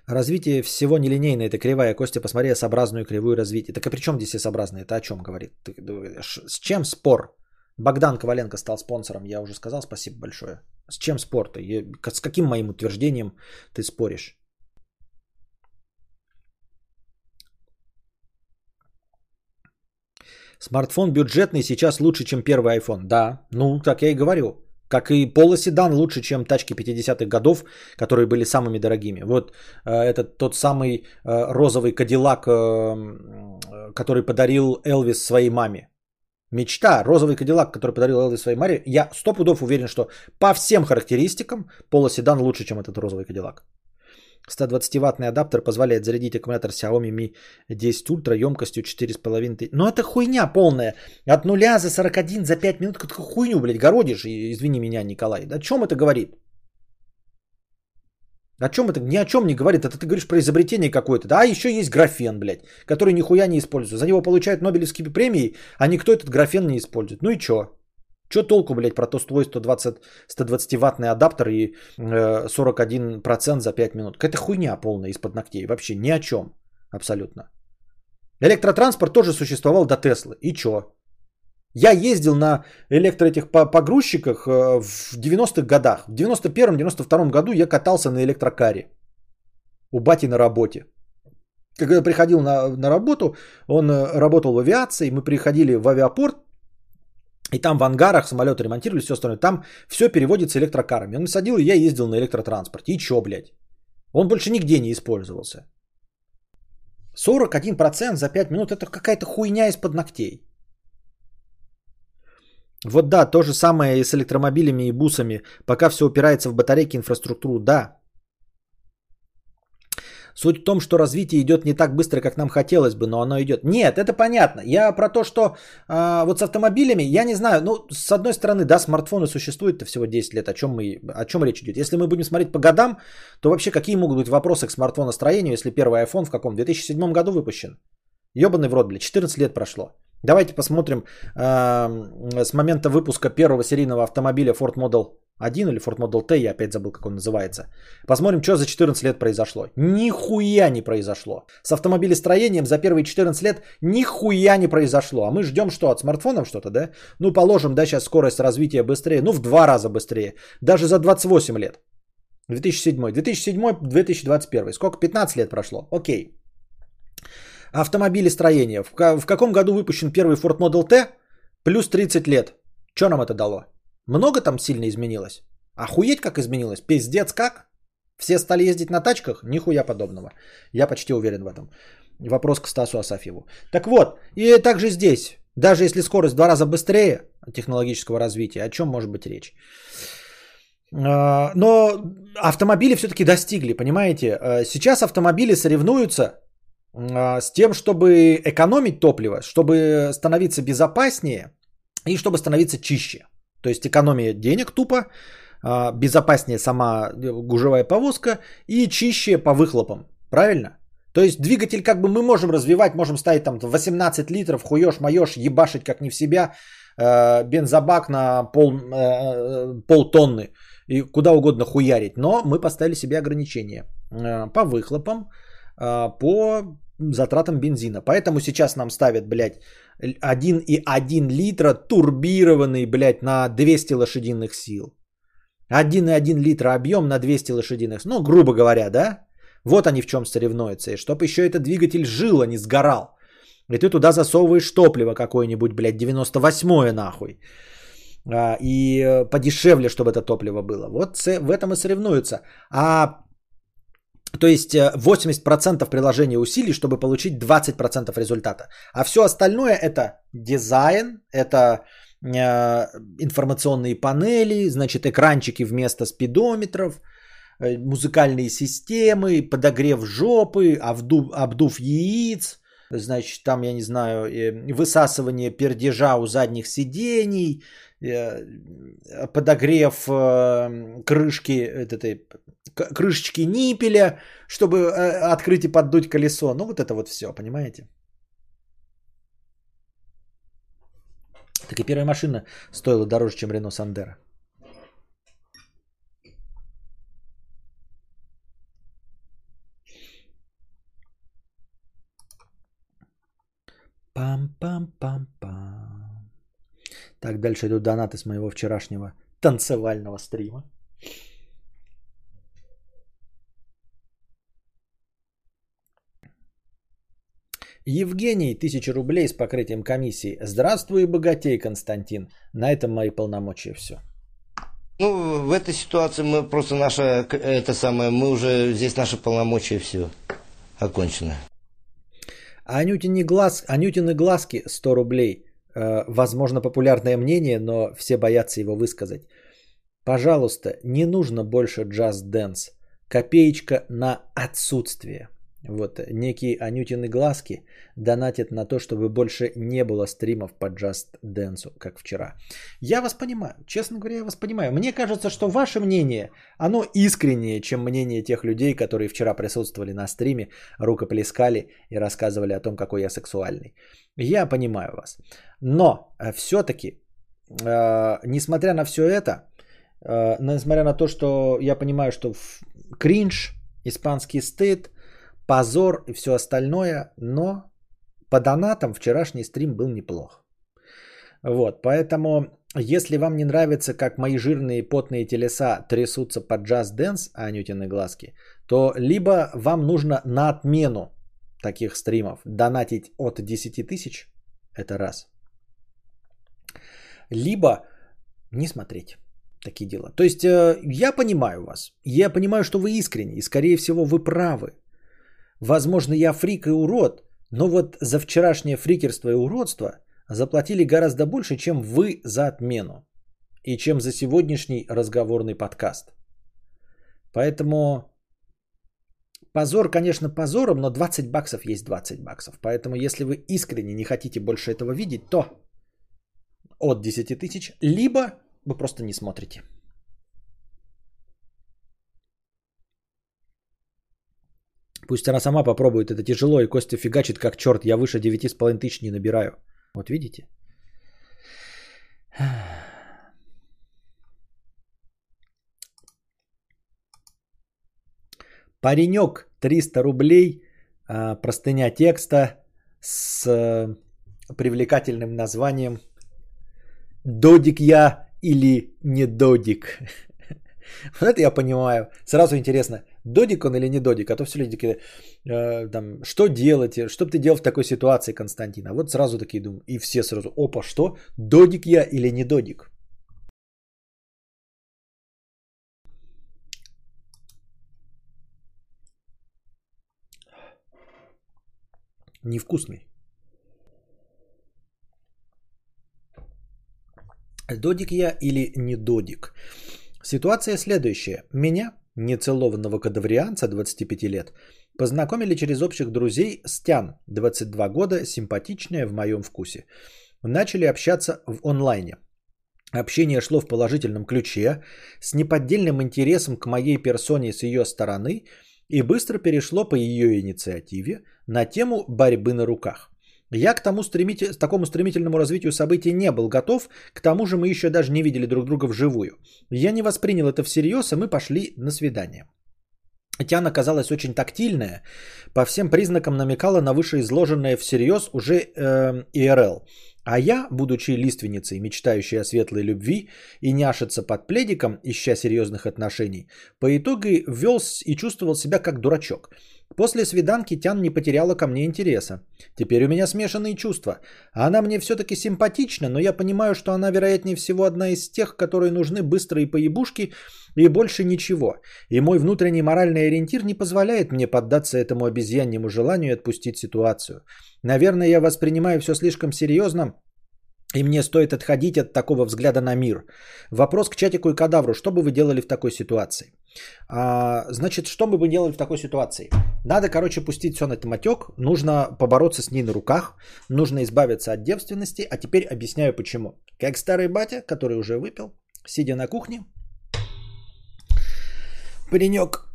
Развитие всего нелинейно, это кривая. Костя, посмотри S-образную кривую развития. Так и при чем здесь S-образная? Это о чем говорит? С чем спор? Богдан Коваленко стал спонсором, я уже сказал, спасибо большое. С чем спор-то? С каким моим утверждением ты споришь? Смартфон бюджетный сейчас лучше, чем первый iPhone. Да, ну, так я и говорю. Как и полоседан лучше, чем тачки 50-х годов, которые были самыми дорогими. Вот э, этот тот самый э, розовый кадиллак, э, который подарил Элвис своей маме. Мечта, розовый кадиллак, который подарил Элвис своей маме. Я сто пудов уверен, что по всем характеристикам полоседан лучше, чем этот розовый кадиллак. 120-ваттный адаптер позволяет зарядить аккумулятор Xiaomi Mi 10 Ultra емкостью 4,5. Ну это хуйня полная. От нуля за 41, за 5 минут какую хуйню, блядь, городишь. Извини меня, Николай. О чем это говорит? О чем это? Ни о чем не говорит. Это ты говоришь про изобретение какое-то. Да, еще есть графен, блядь, который нихуя не используется. За него получают Нобелевские премии, а никто этот графен не использует. Ну и что? Че толку, блядь, про то твой 120, 120 ваттный адаптер и э, 41% за 5 минут? Какая-то хуйня полная из-под ногтей. Вообще ни о чем. Абсолютно. Электротранспорт тоже существовал до Теслы. И чё? Я ездил на электро этих погрузчиках э, в 90-х годах. В 91-92 году я катался на электрокаре. У бати на работе. Когда я приходил на, на работу, он э, работал в авиации, мы приходили в авиапорт, и там в ангарах самолеты ремонтировали, все остальное. Там все переводится электрокарами. Он садил, и я ездил на электротранспорте. И чё, блядь? Он больше нигде не использовался. 41% за 5 минут это какая-то хуйня из-под ногтей. Вот да, то же самое и с электромобилями и бусами. Пока все упирается в батарейки, инфраструктуру, да. Суть в том, что развитие идет не так быстро, как нам хотелось бы, но оно идет. Нет, это понятно. Я про то, что а, вот с автомобилями, я не знаю, ну, с одной стороны, да, смартфоны существуют-то всего 10 лет, о чем, мы, о чем речь идет. Если мы будем смотреть по годам, то вообще какие могут быть вопросы к смартфоностроению, если первый iPhone в каком? 2007 году выпущен? Ебаный в рот, блядь, 14 лет прошло. Давайте посмотрим э, с момента выпуска первого серийного автомобиля Ford Model 1 или Ford Model T, я опять забыл, как он называется. Посмотрим, что за 14 лет произошло. Нихуя не произошло. С автомобилестроением за первые 14 лет нихуя не произошло. А мы ждем что, от смартфонов что-то, да? Ну, положим, да, сейчас скорость развития быстрее, ну, в два раза быстрее. Даже за 28 лет. 2007. 2007-2021. Сколько? 15 лет прошло. Окей. Автомобилестроение. В, в каком году выпущен первый Ford Model T? Плюс 30 лет. Что нам это дало? Много там сильно изменилось? Охуеть как изменилось? Пиздец как? Все стали ездить на тачках? Нихуя подобного. Я почти уверен в этом. Вопрос к Стасу Асафьеву. Так вот, и также здесь. Даже если скорость в два раза быстрее технологического развития, о чем может быть речь? А, но автомобили все-таки достигли, понимаете? А, сейчас автомобили соревнуются с тем, чтобы экономить топливо, чтобы становиться безопаснее и чтобы становиться чище. То есть экономия денег тупо, а, безопаснее сама гужевая повозка и чище по выхлопам. Правильно? То есть двигатель как бы мы можем развивать, можем ставить там 18 литров, хуешь, моешь, ебашить как не в себя, э, бензобак на пол, э, полтонны и куда угодно хуярить. Но мы поставили себе ограничения э, по выхлопам, э, по затратам бензина. Поэтому сейчас нам ставят, блядь, 1,1 литра турбированный, блядь, на 200 лошадиных сил. 1,1 литра объем на 200 лошадиных сил. Ну, грубо говоря, да? Вот они в чем соревнуются. И чтоб еще этот двигатель жил, а не сгорал. И ты туда засовываешь топливо какое-нибудь, блядь, 98-е нахуй. А, и э, подешевле, чтобы это топливо было. Вот в этом и соревнуются. А то есть 80% э, приложения усилий, чтобы получить 20% результата. А все остальное это дизайн, это э, информационные панели, значит экранчики вместо спидометров, э, музыкальные системы, подогрев жопы, обдув, обдув яиц, значит там, я не знаю, высасывание пердежа у задних сидений, подогрев крышки этой крышечки ниппеля, чтобы э, открыть и поддуть колесо. Ну, вот это вот все, понимаете? Так и первая машина стоила дороже, чем Рено Сандера. Пам-пам-пам-пам. Так, дальше идут донаты с моего вчерашнего танцевального стрима. Евгений, 1000 рублей с покрытием комиссии. Здравствуй, богатей, Константин. На этом мои полномочия все. Ну, в этой ситуации мы просто наша, это самое, мы уже, здесь наши полномочия все окончено. Анютины, глаз, Анютины глазки 100 рублей. Э, возможно, популярное мнение, но все боятся его высказать. Пожалуйста, не нужно больше джаз-дэнс. Копеечка на отсутствие. Вот, некие Анютины глазки донатят на то, чтобы больше не было стримов по Just Dance, как вчера. Я вас понимаю, честно говоря, я вас понимаю. Мне кажется, что ваше мнение, оно искреннее, чем мнение тех людей, которые вчера присутствовали на стриме, рукоплескали и рассказывали о том, какой я сексуальный. Я понимаю вас. Но э, все-таки, э, несмотря на все это, э, несмотря на то, что я понимаю, что кринж, испанский стыд, позор и все остальное, но по донатам вчерашний стрим был неплох. Вот, поэтому, если вам не нравится, как мои жирные потные телеса трясутся под джаз-дэнс, а анютины глазки, то либо вам нужно на отмену таких стримов донатить от 10 тысяч, это раз, либо не смотреть такие дела. То есть э, я понимаю вас, я понимаю, что вы искренне, и скорее всего вы правы. Возможно, я фрик и урод, но вот за вчерашнее фрикерство и уродство заплатили гораздо больше, чем вы за отмену. И чем за сегодняшний разговорный подкаст. Поэтому позор, конечно, позором, но 20 баксов есть 20 баксов. Поэтому если вы искренне не хотите больше этого видеть, то от 10 тысяч, либо вы просто не смотрите. Пусть она сама попробует, это тяжело, и Костя фигачит как черт, я выше 9,5 тысяч не набираю. Вот видите? Паренек, 300 рублей, а, простыня текста с э, привлекательным названием «Додик я или не додик?» Вот это я понимаю. Сразу интересно, додик он или не додик? А то все люди такие, э, там, что делать? Что бы ты делал в такой ситуации, Константин? А вот сразу такие думаю. И все сразу, опа, что? Додик я или не додик? Невкусный. Додик я или не додик? Ситуация следующая. Меня, нецелованного кадаврианца 25 лет, познакомили через общих друзей с Тян, 22 года, симпатичная в моем вкусе. Начали общаться в онлайне. Общение шло в положительном ключе, с неподдельным интересом к моей персоне с ее стороны и быстро перешло по ее инициативе на тему борьбы на руках. Я к тому стремитель... такому стремительному развитию событий не был готов, к тому же мы еще даже не видели друг друга вживую. Я не воспринял это всерьез, и мы пошли на свидание. Тяна оказалась очень тактильная, по всем признакам намекала на вышеизложенное всерьез уже э. А я, будучи лиственницей, мечтающей о светлой любви и няшиться под пледиком, ища серьезных отношений, по итогу вел и чувствовал себя как дурачок. После свиданки Тян не потеряла ко мне интереса. Теперь у меня смешанные чувства. Она мне все-таки симпатична, но я понимаю, что она, вероятнее всего, одна из тех, которые нужны быстрые поебушки и больше ничего. И мой внутренний моральный ориентир не позволяет мне поддаться этому обезьяннему желанию и отпустить ситуацию. Наверное, я воспринимаю все слишком серьезно, и мне стоит отходить от такого взгляда на мир. Вопрос к чатику и кадавру. Что бы вы делали в такой ситуации? А, значит, что бы вы делали в такой ситуации? Надо, короче, пустить все на этот матек. Нужно побороться с ней на руках. Нужно избавиться от девственности. А теперь объясняю почему. Как старый батя, который уже выпил, сидя на кухне. Паренек,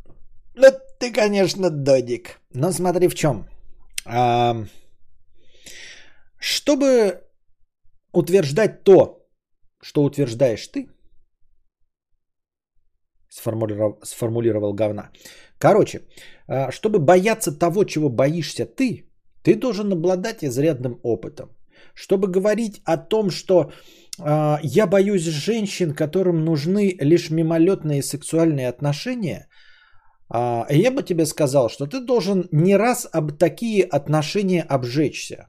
ну ты, конечно, додик. Но смотри в чем. А, чтобы утверждать то, что утверждаешь ты, сформулировал, сформулировал говна. Короче, а, чтобы бояться того, чего боишься ты, ты должен обладать изрядным опытом. Чтобы говорить о том, что э, я боюсь женщин, которым нужны лишь мимолетные сексуальные отношения, э, я бы тебе сказал, что ты должен не раз об такие отношения обжечься.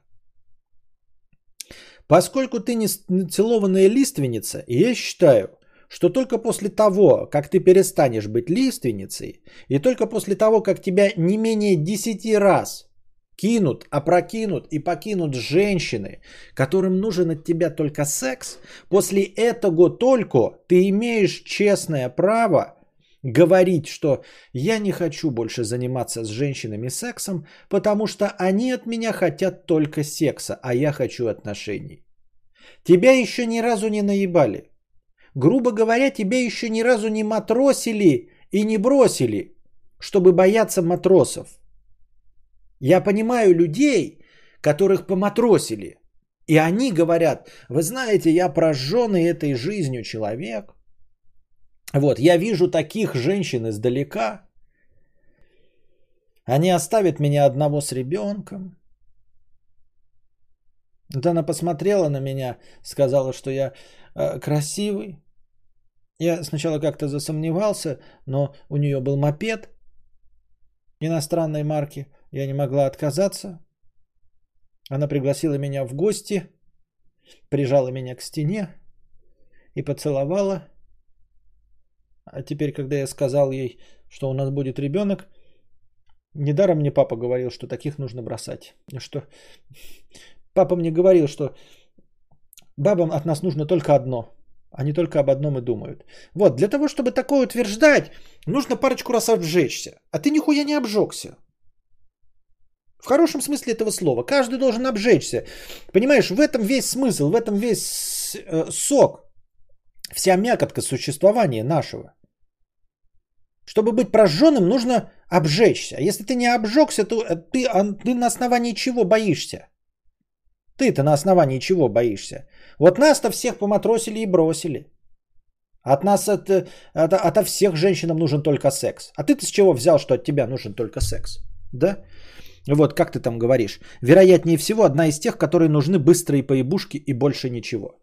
Поскольку ты не целованная лиственница, я считаю, что только после того, как ты перестанешь быть лиственницей, и только после того, как тебя не менее 10 раз кинут, опрокинут и покинут женщины, которым нужен от тебя только секс, после этого только ты имеешь честное право говорить, что я не хочу больше заниматься с женщинами сексом, потому что они от меня хотят только секса, а я хочу отношений. Тебя еще ни разу не наебали. Грубо говоря, тебя еще ни разу не матросили и не бросили, чтобы бояться матросов. Я понимаю людей, которых поматросили. И они говорят, вы знаете, я прожженный этой жизнью человек. Вот, я вижу таких женщин издалека. Они оставят меня одного с ребенком. Вот она посмотрела на меня, сказала, что я э, красивый. Я сначала как-то засомневался, но у нее был мопед иностранной марки. Я не могла отказаться. Она пригласила меня в гости, прижала меня к стене и поцеловала. А теперь, когда я сказал ей, что у нас будет ребенок, недаром мне папа говорил, что таких нужно бросать. Что папа мне говорил, что бабам от нас нужно только одно. Они только об одном и думают. Вот, для того, чтобы такое утверждать, нужно парочку раз обжечься. А ты нихуя не обжегся. В хорошем смысле этого слова. Каждый должен обжечься. Понимаешь, в этом весь смысл, в этом весь э, сок. Вся мякотка существования нашего. Чтобы быть прожженным, нужно обжечься. А если ты не обжегся, то э, ты, а, ты на основании чего боишься? Ты-то на основании чего боишься? Вот нас-то всех поматросили и бросили. От нас, от, от, от всех женщинам нужен только секс. А ты-то с чего взял, что от тебя нужен только секс? Да? Вот как ты там говоришь. Вероятнее всего, одна из тех, которые нужны быстрые поебушки и больше ничего.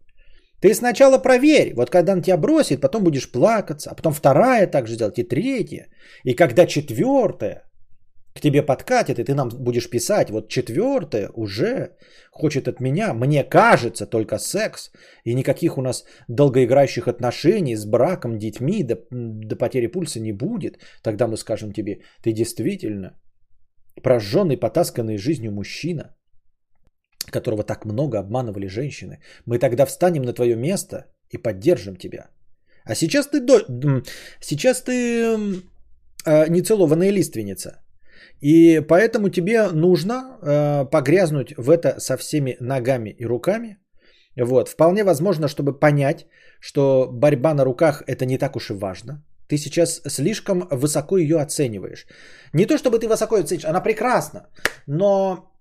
Ты сначала проверь, вот когда он тебя бросит, потом будешь плакаться, а потом вторая также сделать, и третья. И когда четвертая к тебе подкатит, и ты нам будешь писать, вот четвертая уже хочет от меня, мне кажется, только секс, и никаких у нас долгоиграющих отношений с браком, детьми, до, до потери пульса не будет, тогда мы скажем тебе, ты действительно прожженный, потасканный жизнью мужчина, которого так много обманывали женщины, мы тогда встанем на твое место и поддержим тебя. А сейчас ты, до... сейчас ты э, нецелованная лиственница. И поэтому тебе нужно э, погрязнуть в это со всеми ногами и руками. Вот. Вполне возможно, чтобы понять, что борьба на руках это не так уж и важно. Ты сейчас слишком высоко ее оцениваешь. Не то чтобы ты высоко ее оценишь, она прекрасна, но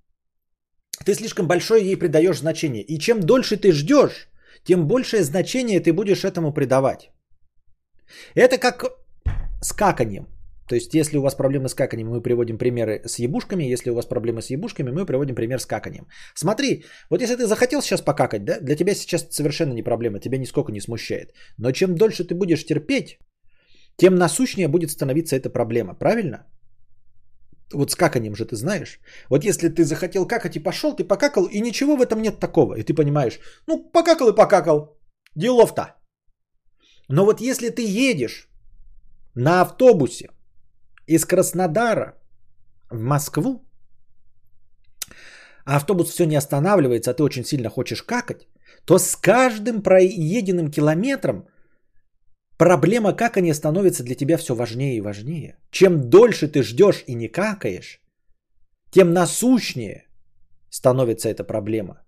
ты слишком большое ей придаешь значение. И чем дольше ты ждешь, тем большее значение ты будешь этому придавать. Это как с каканием. То есть, если у вас проблемы с каканием, мы приводим примеры с ебушками. Если у вас проблемы с ебушками, мы приводим пример с каканием. Смотри, вот если ты захотел сейчас покакать, да, для тебя сейчас совершенно не проблема, тебя нисколько не смущает. Но чем дольше ты будешь терпеть, тем насущнее будет становиться эта проблема. Правильно? Вот с каканием же ты знаешь. Вот если ты захотел какать и пошел, ты покакал, и ничего в этом нет такого. И ты понимаешь, ну, покакал и покакал. Делов-то. Но вот если ты едешь на автобусе из Краснодара в Москву, а автобус все не останавливается, а ты очень сильно хочешь какать, то с каждым проеденным километром проблема какания становится для тебя все важнее и важнее. Чем дольше ты ждешь и не какаешь, тем насущнее становится эта проблема.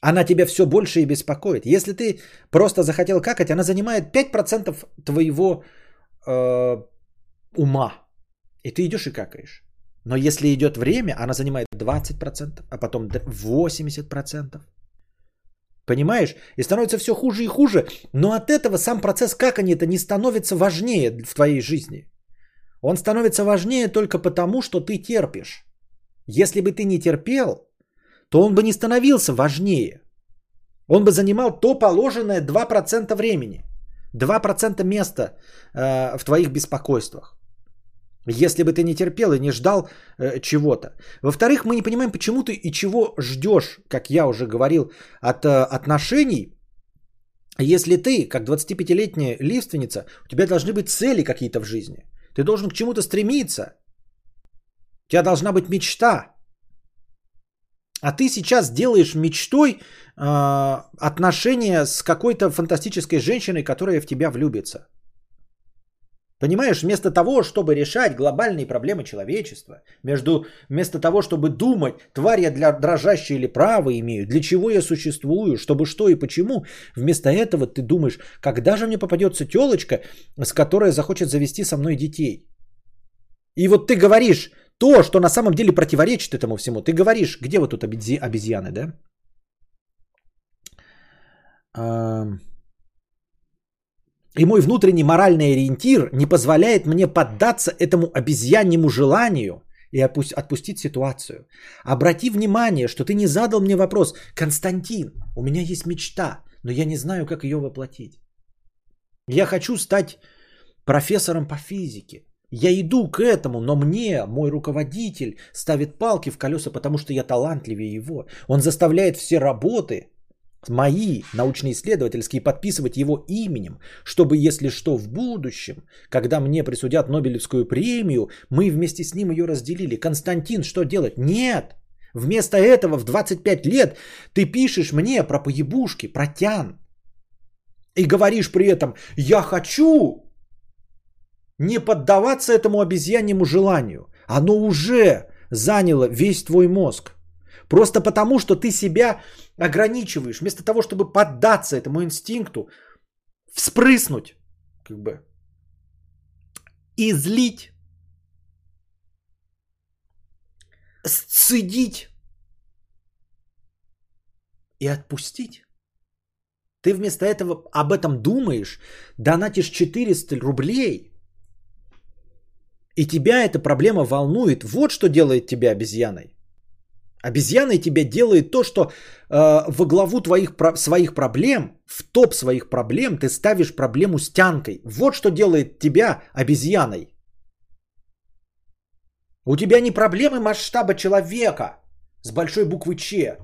Она тебя все больше и беспокоит. Если ты просто захотел какать, она занимает 5% твоего э, ума. И ты идешь и какаешь. Но если идет время, она занимает 20%, а потом 80%. Понимаешь? И становится все хуже и хуже. Но от этого сам процесс какания-то не становится важнее в твоей жизни. Он становится важнее только потому, что ты терпишь. Если бы ты не терпел, то он бы не становился важнее. Он бы занимал то положенное 2% времени. 2% места э, в твоих беспокойствах. Если бы ты не терпел и не ждал э, чего-то. Во-вторых, мы не понимаем, почему ты и чего ждешь, как я уже говорил, от э, отношений. Если ты, как 25-летняя лиственница, у тебя должны быть цели какие-то в жизни. Ты должен к чему-то стремиться. У тебя должна быть мечта. А ты сейчас делаешь мечтой э, отношения с какой-то фантастической женщиной, которая в тебя влюбится. Понимаешь, вместо того, чтобы решать глобальные проблемы человечества, между, вместо того, чтобы думать, тварь я для дрожащей или право имею, для чего я существую, чтобы что и почему, вместо этого ты думаешь, когда же мне попадется телочка, с которой захочет завести со мной детей. И вот ты говоришь то, что на самом деле противоречит этому всему. Ты говоришь, где вот тут обезьяны, да? И мой внутренний моральный ориентир не позволяет мне поддаться этому обезьяньему желанию и отпустить ситуацию. Обрати внимание, что ты не задал мне вопрос, Константин, у меня есть мечта, но я не знаю, как ее воплотить. Я хочу стать профессором по физике. Я иду к этому, но мне мой руководитель ставит палки в колеса, потому что я талантливее его. Он заставляет все работы мои научно-исследовательские подписывать его именем, чтобы, если что, в будущем, когда мне присудят Нобелевскую премию, мы вместе с ним ее разделили. Константин, что делать? Нет! Вместо этого в 25 лет ты пишешь мне про поебушки, про тян. И говоришь при этом, я хочу не поддаваться этому обезьяньему желанию. Оно уже заняло весь твой мозг. Просто потому, что ты себя ограничиваешь, вместо того, чтобы поддаться этому инстинкту, вспрыснуть, как бы, излить, сцедить и отпустить. Ты вместо этого об этом думаешь, донатишь 400 рублей, и тебя эта проблема волнует. Вот что делает тебя обезьяной. Обезьяной тебя делает то, что э, во главу твоих своих проблем, в топ своих проблем ты ставишь проблему с тянкой. Вот что делает тебя обезьяной. У тебя не проблемы масштаба человека с большой буквы Ч.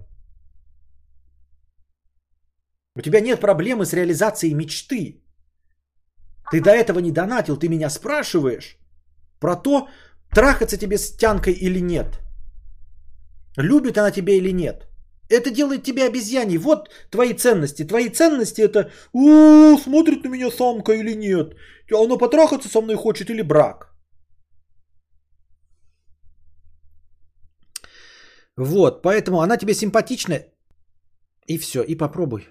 У тебя нет проблемы с реализацией мечты. Ты до этого не донатил, ты меня спрашиваешь про то, трахаться тебе с тянкой или нет. Любит она тебя или нет. Это делает тебя обезьяней. Вот твои ценности. Твои ценности это, о, смотрит на меня самка или нет. Она потрахаться со мной хочет или брак. Вот, поэтому она тебе симпатична. И все, и попробуй.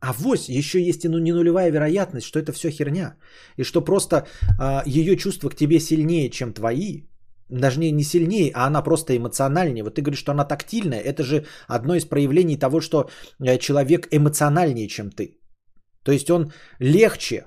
А вось еще есть и ну, не нулевая вероятность, что это все херня. И что просто а, ее чувства к тебе сильнее, чем твои. Даже не, не сильнее, а она просто эмоциональнее. Вот ты говоришь, что она тактильная. Это же одно из проявлений того, что э, человек эмоциональнее, чем ты. То есть он легче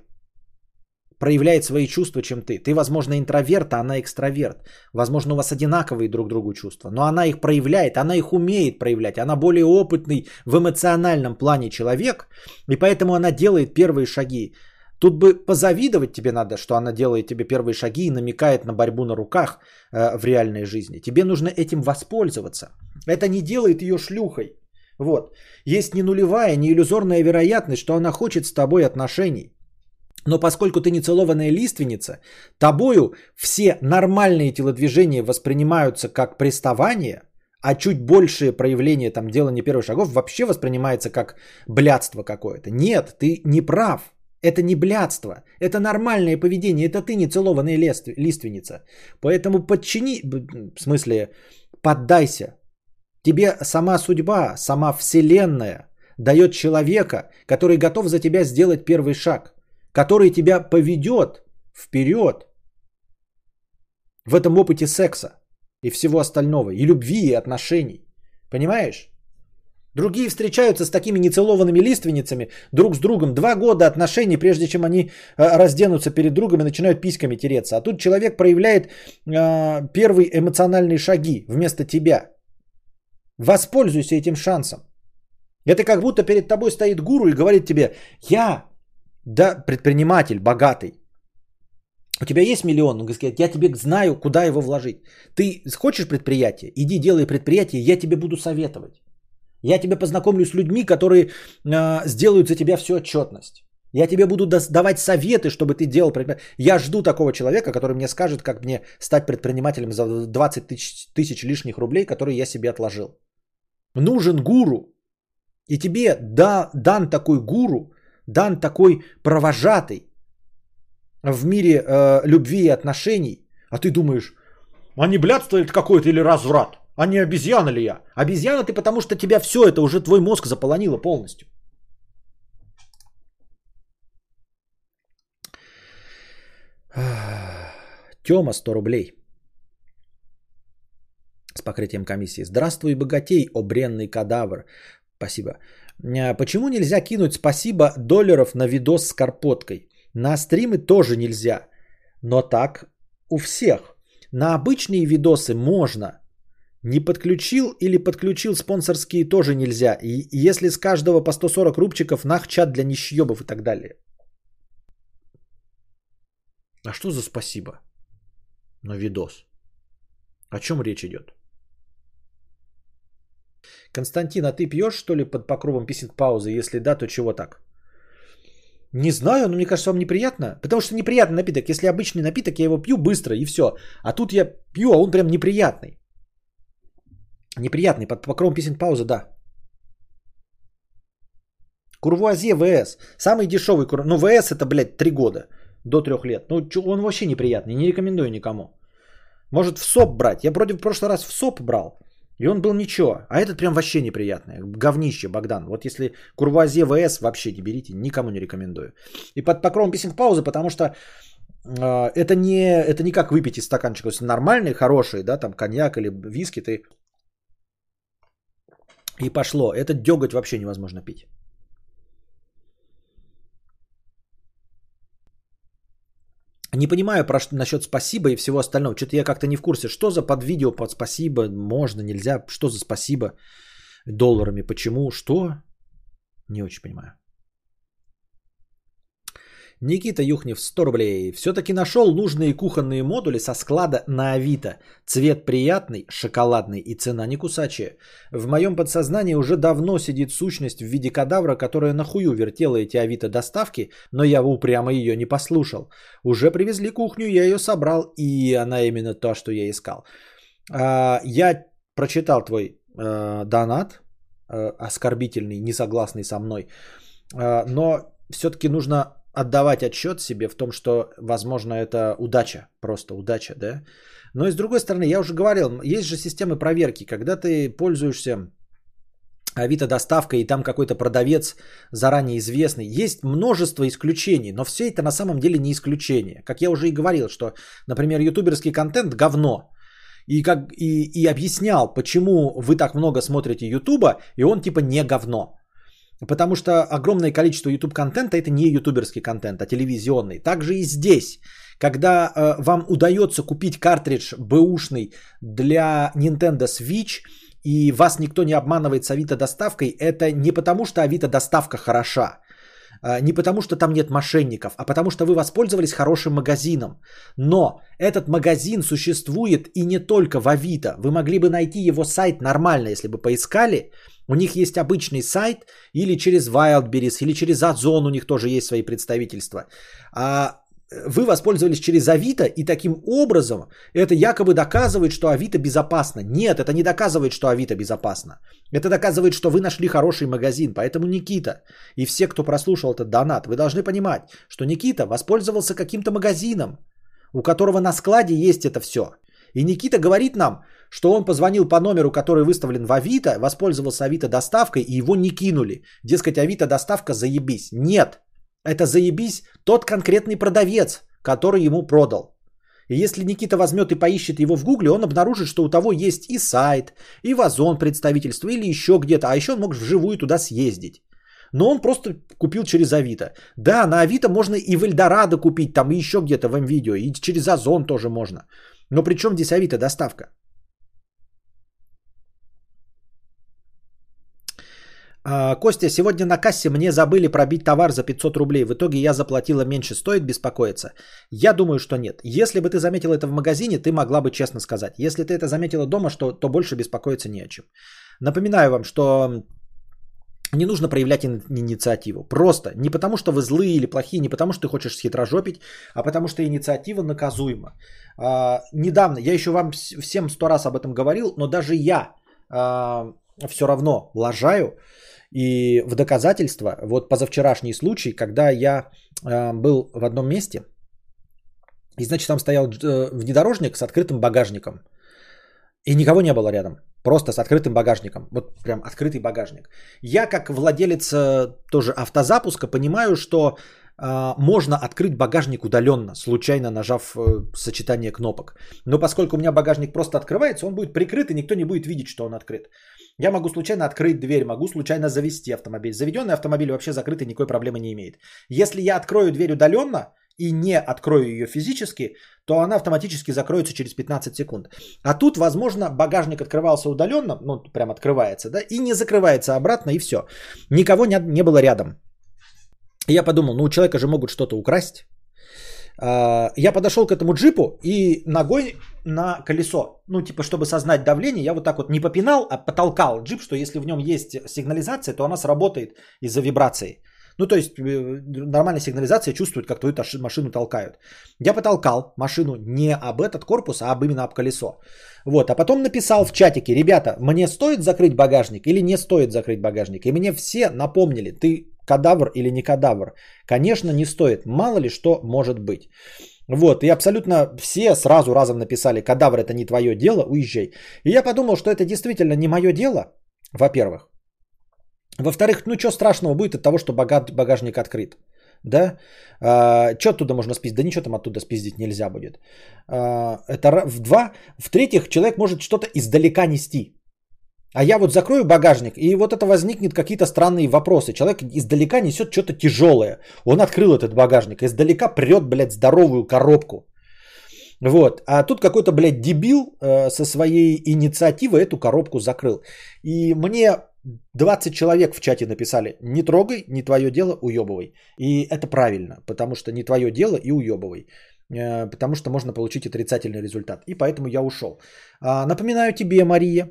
проявляет свои чувства, чем ты. Ты, возможно, интроверт, а она экстраверт. Возможно, у вас одинаковые друг другу чувства, но она их проявляет, она их умеет проявлять. Она более опытный в эмоциональном плане человек, и поэтому она делает первые шаги. Тут бы позавидовать тебе надо, что она делает тебе первые шаги и намекает на борьбу на руках э, в реальной жизни. Тебе нужно этим воспользоваться. Это не делает ее шлюхой. Вот. Есть не нулевая, не иллюзорная вероятность, что она хочет с тобой отношений. Но поскольку ты не целованная лиственница, тобою все нормальные телодвижения воспринимаются как приставание, а чуть большее проявление там делания первых шагов вообще воспринимается как блядство какое-то. Нет, ты не прав. Это не блядство, это нормальное поведение, это ты не целованная лиственница. Поэтому подчини, в смысле, поддайся. Тебе сама судьба, сама вселенная дает человека, который готов за тебя сделать первый шаг, который тебя поведет вперед в этом опыте секса и всего остального, и любви, и отношений. Понимаешь? Другие встречаются с такими нецелованными лиственницами друг с другом. Два года отношений, прежде чем они э, разденутся перед другом и начинают письками тереться. А тут человек проявляет э, первые эмоциональные шаги вместо тебя. Воспользуйся этим шансом. Это как будто перед тобой стоит гуру и говорит тебе, я, да, предприниматель, богатый. У тебя есть миллион, он говорит, я тебе знаю, куда его вложить. Ты хочешь предприятие? Иди делай предприятие, я тебе буду советовать. Я тебя познакомлю с людьми, которые э, сделают за тебя всю отчетность. Я тебе буду давать советы, чтобы ты делал. Я жду такого человека, который мне скажет, как мне стать предпринимателем за 20 тысяч, тысяч лишних рублей, которые я себе отложил. Нужен гуру. И тебе да, дан такой гуру, дан такой провожатый в мире э, любви и отношений. А ты думаешь, а не блядство это какое-то или разврат? А не обезьяна ли я? Обезьяна ты, потому что тебя все это уже твой мозг заполонило полностью. Тема 100 рублей. С покрытием комиссии. Здравствуй, богатей, о бренный кадавр. Спасибо. А почему нельзя кинуть спасибо долларов на видос с карпоткой? На стримы тоже нельзя. Но так у всех. На обычные видосы можно – не подключил или подключил спонсорские тоже нельзя. И если с каждого по 140 рубчиков, нах чат для нищебов и так далее. А что за спасибо на видос? О чем речь идет? Константин, а ты пьешь что ли под покровом писинг паузы? Если да, то чего так? Не знаю, но мне кажется, вам неприятно. Потому что неприятный напиток. Если обычный напиток, я его пью быстро и все. А тут я пью, а он прям неприятный. Неприятный, под покровом песен пауза, да. Курвуазье ВС. Самый дешевый кур... Ну, ВС это, блядь, 3 года. До 3 лет. Ну, он вообще неприятный. Не рекомендую никому. Может в СОП брать. Я против в прошлый раз в СОП брал. И он был ничего. А этот прям вообще неприятный. Говнище, Богдан. Вот если Курвуазье ВС вообще не берите. Никому не рекомендую. И под покровом писинг паузы, потому что э, это, не, это не как выпить из стаканчика. То есть нормальный, хороший, да, там коньяк или виски ты и пошло. Этот деготь вообще невозможно пить. Не понимаю про насчет спасибо и всего остального. Что-то я как-то не в курсе. Что за под видео под спасибо? Можно, нельзя? Что за спасибо долларами? Почему? Что? Не очень понимаю. Никита Юхнев 100 рублей. Все-таки нашел нужные кухонные модули со склада на Авито. Цвет приятный, шоколадный и цена не кусачая. В моем подсознании уже давно сидит сущность в виде кадавра, которая нахую вертела эти Авито доставки, но я упрямо ее не послушал. Уже привезли кухню, я ее собрал, и она именно то, что я искал. А, я прочитал твой э, донат, э, оскорбительный, несогласный со мной, э, но все-таки нужно отдавать отчет себе в том, что, возможно, это удача, просто удача, да. Но и с другой стороны, я уже говорил, есть же системы проверки, когда ты пользуешься Авито доставкой и там какой-то продавец заранее известный. Есть множество исключений, но все это на самом деле не исключение. Как я уже и говорил, что, например, ютуберский контент говно. и, как, и, и объяснял, почему вы так много смотрите Ютуба, и он типа не говно. Потому что огромное количество YouTube контента это не ютуберский контент, а телевизионный. Также и здесь. Когда э, вам удается купить картридж бэушный для Nintendo Switch, и вас никто не обманывает с Авито доставкой, это не потому, что Авито доставка хороша, э, не потому, что там нет мошенников, а потому, что вы воспользовались хорошим магазином. Но этот магазин существует и не только в Авито. Вы могли бы найти его сайт нормально, если бы поискали. У них есть обычный сайт или через Wildberries, или через Озон у них тоже есть свои представительства. А вы воспользовались через Авито, и таким образом это якобы доказывает, что Авито безопасно. Нет, это не доказывает, что Авито безопасно. Это доказывает, что вы нашли хороший магазин. Поэтому Никита и все, кто прослушал этот донат, вы должны понимать, что Никита воспользовался каким-то магазином, у которого на складе есть это все. И Никита говорит нам, что он позвонил по номеру, который выставлен в Авито, воспользовался Авито доставкой и его не кинули. Дескать, Авито доставка заебись. Нет, это заебись тот конкретный продавец, который ему продал. И если Никита возьмет и поищет его в Гугле, он обнаружит, что у того есть и сайт, и вазон представительства, или еще где-то. А еще он может вживую туда съездить. Но он просто купил через Авито. Да, на Авито можно и в Эльдорадо купить, там и еще где-то в МВидео, и через Озон тоже можно. Но при чем здесь Авито доставка? Костя, сегодня на кассе мне забыли пробить товар за 500 рублей. В итоге я заплатила меньше. Стоит беспокоиться? Я думаю, что нет. Если бы ты заметил это в магазине, ты могла бы честно сказать. Если ты это заметила дома, что, то больше беспокоиться не о чем. Напоминаю вам, что не нужно проявлять инициативу. Просто не потому, что вы злые или плохие, не потому, что ты хочешь схитрожопить, а потому что инициатива наказуема. А, недавно, я еще вам всем сто раз об этом говорил, но даже я а, все равно лажаю. И в доказательство, вот позавчерашний случай, когда я э, был в одном месте, и значит там стоял э, внедорожник с открытым багажником, и никого не было рядом, просто с открытым багажником, вот прям открытый багажник. Я как владелец э, тоже автозапуска понимаю, что э, можно открыть багажник удаленно, случайно нажав э, сочетание кнопок. Но поскольку у меня багажник просто открывается, он будет прикрыт, и никто не будет видеть, что он открыт. Я могу случайно открыть дверь, могу случайно завести автомобиль. Заведенный автомобиль вообще закрытый, никакой проблемы не имеет. Если я открою дверь удаленно и не открою ее физически, то она автоматически закроется через 15 секунд. А тут, возможно, багажник открывался удаленно, ну, прям открывается, да, и не закрывается обратно, и все. Никого не, не было рядом. Я подумал, ну, у человека же могут что-то украсть. А, я подошел к этому джипу и ногой на колесо, ну типа чтобы сознать давление, я вот так вот не попинал, а потолкал джип, что если в нем есть сигнализация, то она сработает из-за вибрации. Ну то есть э, нормальная сигнализация чувствует, как твою машину толкают. Я потолкал машину не об этот корпус, а об именно об колесо. Вот, а потом написал в чатике, ребята, мне стоит закрыть багажник или не стоит закрыть багажник? И мне все напомнили, ты кадавр или не кадавр. Конечно, не стоит. Мало ли что может быть. Вот, и абсолютно все сразу разом написали, кадавр это не твое дело, уезжай. И я подумал, что это действительно не мое дело, во-первых. Во-вторых, ну что страшного будет от того, что багажник открыт. Да? А, что оттуда можно спиздить? Да ничего там оттуда спиздить нельзя будет. А, это в два. В-третьих, человек может что-то издалека нести. А я вот закрою багажник, и вот это возникнет какие-то странные вопросы. Человек издалека несет что-то тяжелое. Он открыл этот багажник, издалека прет, блядь, здоровую коробку. Вот. А тут какой-то, блядь, дебил э, со своей инициативой эту коробку закрыл. И мне 20 человек в чате написали, не трогай, не твое дело, уебывай. И это правильно, потому что не твое дело и уебывай. Э, потому что можно получить отрицательный результат. И поэтому я ушел. А, напоминаю тебе, Мария,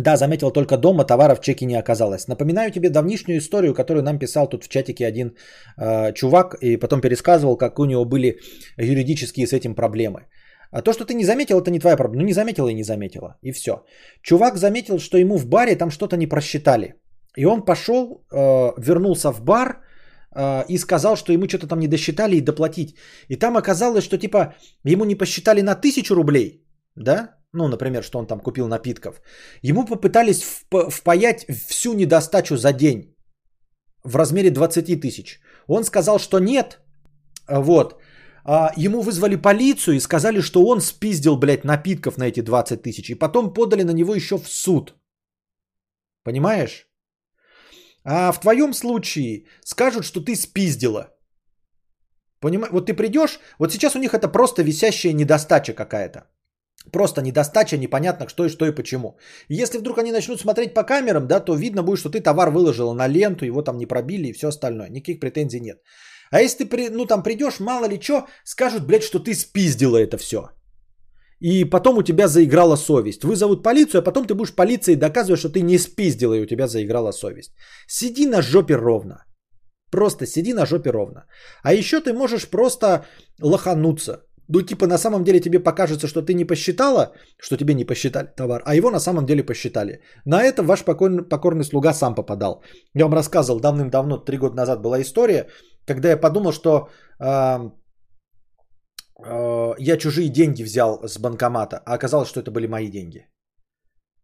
да, заметил только дома, товара в чеке не оказалось. Напоминаю тебе давнишнюю историю, которую нам писал тут в чатике один э, чувак, и потом пересказывал, как у него были юридические с этим проблемы. А то, что ты не заметил, это не твоя проблема. Ну, не заметила и не заметила. И все. Чувак заметил, что ему в баре там что-то не просчитали. И он пошел, э, вернулся в бар э, и сказал, что ему что-то там не досчитали и доплатить. И там оказалось, что типа ему не посчитали на тысячу рублей, да, ну, например, что он там купил напитков, ему попытались впаять всю недостачу за день в размере 20 тысяч. Он сказал, что нет, вот, а, ему вызвали полицию и сказали, что он спиздил, блядь, напитков на эти 20 тысяч. И потом подали на него еще в суд. Понимаешь? А в твоем случае скажут, что ты спиздила. Понимаешь? Вот ты придешь, вот сейчас у них это просто висящая недостача какая-то. Просто недостача, непонятно что и что и почему. Если вдруг они начнут смотреть по камерам, да, то видно будет, что ты товар выложила на ленту, его там не пробили и все остальное. Никаких претензий нет. А если ты, ну, там придешь, мало ли что, скажут, блядь, что ты спиздила это все. И потом у тебя заиграла совесть. Вызовут полицию, а потом ты будешь полиции доказывать, что ты не спиздила и у тебя заиграла совесть. Сиди на жопе ровно. Просто сиди на жопе ровно. А еще ты можешь просто лохануться. Ну, типа, на самом деле тебе покажется, что ты не посчитала, что тебе не посчитали товар, а его на самом деле посчитали. На это ваш покорный, покорный слуга сам попадал. Я вам рассказывал давным-давно, три года назад была история, когда я подумал, что э, э, я чужие деньги взял с банкомата, а оказалось, что это были мои деньги.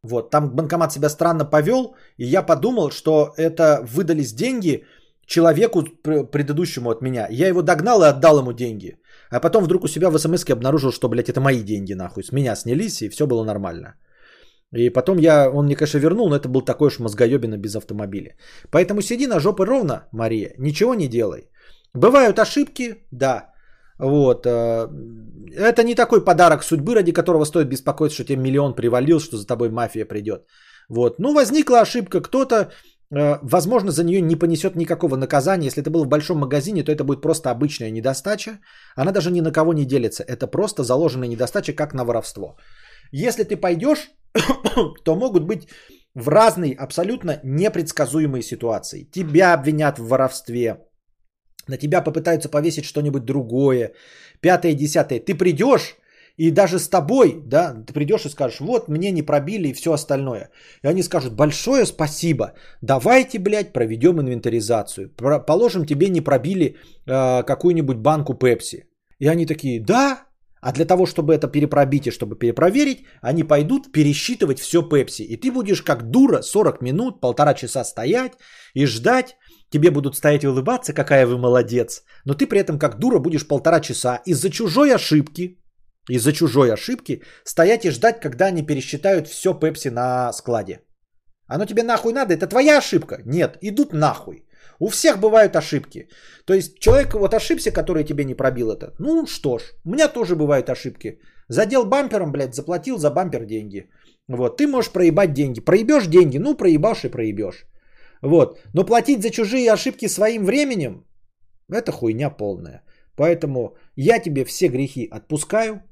Вот, там банкомат себя странно повел, и я подумал, что это выдались деньги человеку предыдущему от меня. Я его догнал и отдал ему деньги. А потом вдруг у себя в смс обнаружил, что, блядь, это мои деньги, нахуй. С меня снялись, и все было нормально. И потом я, он мне, конечно, вернул, но это был такой уж мозгоебина без автомобиля. Поэтому сиди на жопе ровно, Мария, ничего не делай. Бывают ошибки, да. Вот. Э, это не такой подарок судьбы, ради которого стоит беспокоиться, что тебе миллион привалил, что за тобой мафия придет. Вот. Ну, возникла ошибка, кто-то, возможно, за нее не понесет никакого наказания. Если это было в большом магазине, то это будет просто обычная недостача. Она даже ни на кого не делится. Это просто заложенная недостача, как на воровство. Если ты пойдешь, то могут быть в разные, абсолютно непредсказуемые ситуации. Тебя обвинят в воровстве, на тебя попытаются повесить что-нибудь другое, пятое, десятое. Ты придешь, и даже с тобой, да, ты придешь и скажешь, вот мне не пробили и все остальное. И они скажут, большое спасибо, давайте, блядь, проведем инвентаризацию. Положим, тебе не пробили э, какую-нибудь банку Пепси. И они такие, да, а для того, чтобы это перепробить и чтобы перепроверить, они пойдут пересчитывать все Пепси. И ты будешь как дура 40 минут, полтора часа стоять и ждать, тебе будут стоять и улыбаться, какая вы молодец, но ты при этом как дура будешь полтора часа из-за чужой ошибки, из-за чужой ошибки стоять и ждать, когда они пересчитают все Пепси на складе. Оно тебе нахуй надо? Это твоя ошибка? Нет, идут нахуй. У всех бывают ошибки. То есть человек вот ошибся, который тебе не пробил это. Ну что ж, у меня тоже бывают ошибки. Задел бампером, блядь, заплатил за бампер деньги. Вот, ты можешь проебать деньги. Проебешь деньги, ну проебашь и проебешь. Вот. Но платить за чужие ошибки своим временем, это хуйня полная. Поэтому я тебе все грехи отпускаю.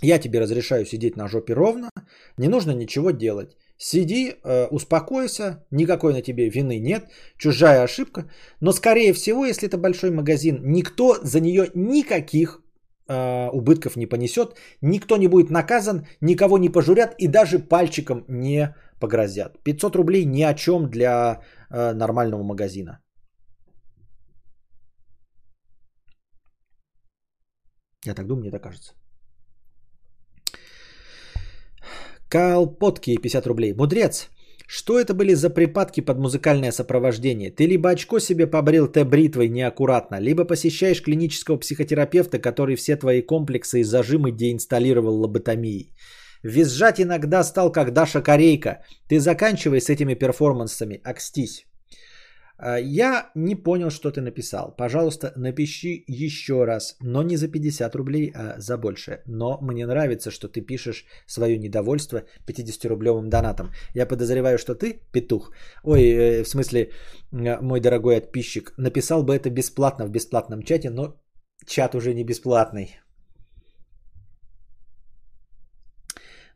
Я тебе разрешаю сидеть на жопе ровно. Не нужно ничего делать. Сиди, э, успокойся, никакой на тебе вины нет, чужая ошибка. Но скорее всего, если это большой магазин, никто за нее никаких э, убытков не понесет, никто не будет наказан, никого не пожурят и даже пальчиком не погрозят. 500 рублей ни о чем для э, нормального магазина. Я так думаю, мне так кажется. Кал Потки 50 рублей. Мудрец, что это были за припадки под музыкальное сопровождение? Ты либо очко себе побрил Т-бритвой неаккуратно, либо посещаешь клинического психотерапевта, который все твои комплексы и зажимы деинсталлировал лоботомией. Визжать иногда стал как Даша Корейка. Ты заканчивай с этими перформансами, акстись. А, я не понял, что ты написал. Пожалуйста, напиши еще раз, но не за 50 рублей, а за больше. Но мне нравится, что ты пишешь свое недовольство 50-рублевым донатом. Я подозреваю, что ты, петух, ой, э, в смысле, мой дорогой подписчик, написал бы это бесплатно в бесплатном чате, но чат уже не бесплатный.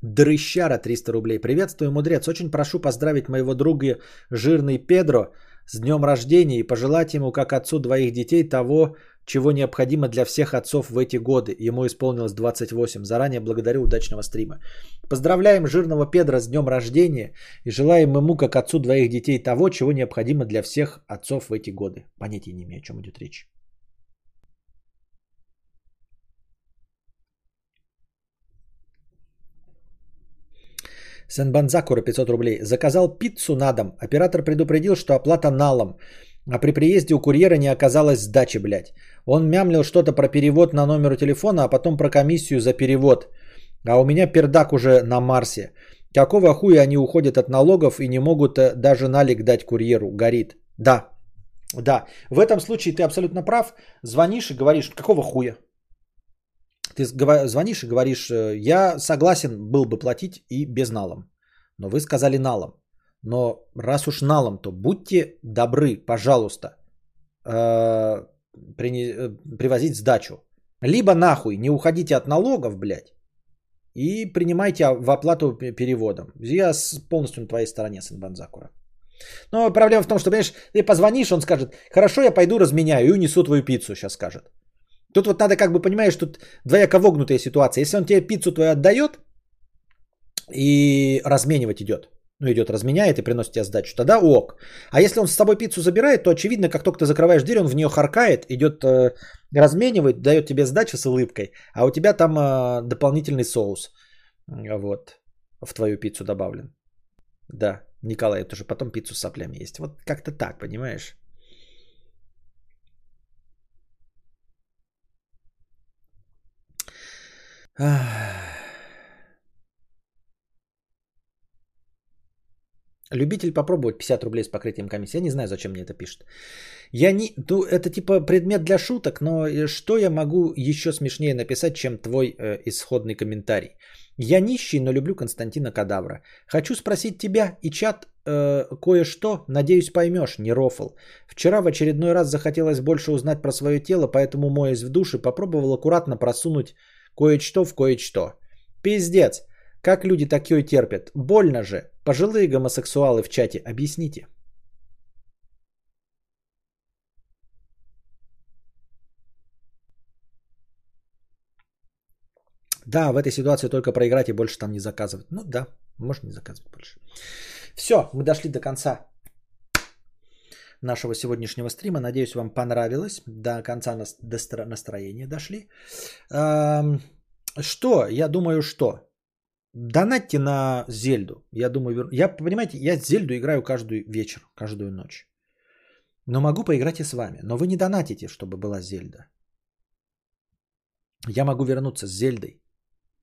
Дрыщара 300 рублей. Приветствую, мудрец. Очень прошу поздравить моего друга Жирный Педро с днем рождения и пожелать ему, как отцу двоих детей, того, чего необходимо для всех отцов в эти годы. Ему исполнилось 28. Заранее благодарю удачного стрима. Поздравляем жирного Педро с днем рождения и желаем ему, как отцу двоих детей, того, чего необходимо для всех отцов в эти годы. Понятия не имею, о чем идет речь. Сенбанзакура 500 рублей. Заказал пиццу на дом. Оператор предупредил, что оплата налом. А при приезде у курьера не оказалось сдачи, блядь. Он мямлил что-то про перевод на номер телефона, а потом про комиссию за перевод. А у меня пердак уже на Марсе. Какого хуя они уходят от налогов и не могут э, даже налик дать курьеру? Горит. Да, да. В этом случае ты абсолютно прав. Звонишь и говоришь, какого хуя? Ты звонишь и говоришь, э, я согласен был бы платить и без налом. Но вы сказали налом. Но раз уж налом, то будьте добры, пожалуйста, э, привозить сдачу. Либо нахуй не уходите от налогов, блядь, и принимайте в оплату переводом. Я полностью на твоей стороне, Сенбан Закура. Но проблема в том, что, понимаешь, ты позвонишь, он скажет, хорошо, я пойду разменяю и унесу твою пиццу, сейчас скажет. Тут вот надо как бы, понимаешь, тут двояко вогнутая ситуация. Если он тебе пиццу твою отдает и разменивать идет, ну идет, разменяет и приносит тебе сдачу, тогда ок. А если он с собой пиццу забирает, то очевидно, как только ты закрываешь дверь, он в нее харкает, идет э, разменивает, дает тебе сдачу с улыбкой, а у тебя там э, дополнительный соус вот, в твою пиццу добавлен. Да, Николай, это уже потом пиццу с соплями есть. Вот как-то так, понимаешь? Любитель попробовать 50 рублей с покрытием комиссии. Я не знаю, зачем мне это пишет. Я не, ну, это типа предмет для шуток, но э, что я могу еще смешнее написать, чем твой э, исходный комментарий? Я нищий, но люблю Константина Кадавра. Хочу спросить тебя и чат э, кое-что, надеюсь поймешь, не рофл. Вчера в очередной раз захотелось больше узнать про свое тело, поэтому, моясь в душе, попробовал аккуратно просунуть кое-что в кое-что. Пиздец. Как люди такое терпят? Больно же. Пожилые гомосексуалы в чате, объясните. Да, в этой ситуации только проиграть и больше там не заказывать. Ну да, можно не заказывать больше. Все, мы дошли до конца нашего сегодняшнего стрима. Надеюсь, вам понравилось. До конца настроения дошли. Что? Я думаю, что? Донатьте на Зельду. Я думаю, я, понимаете, я Зельду играю каждый вечер, каждую ночь. Но могу поиграть и с вами. Но вы не донатите, чтобы была Зельда. Я могу вернуться с Зельдой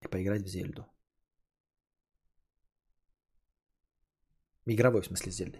и поиграть в Зельду. Игровой, в смысле, Зельды.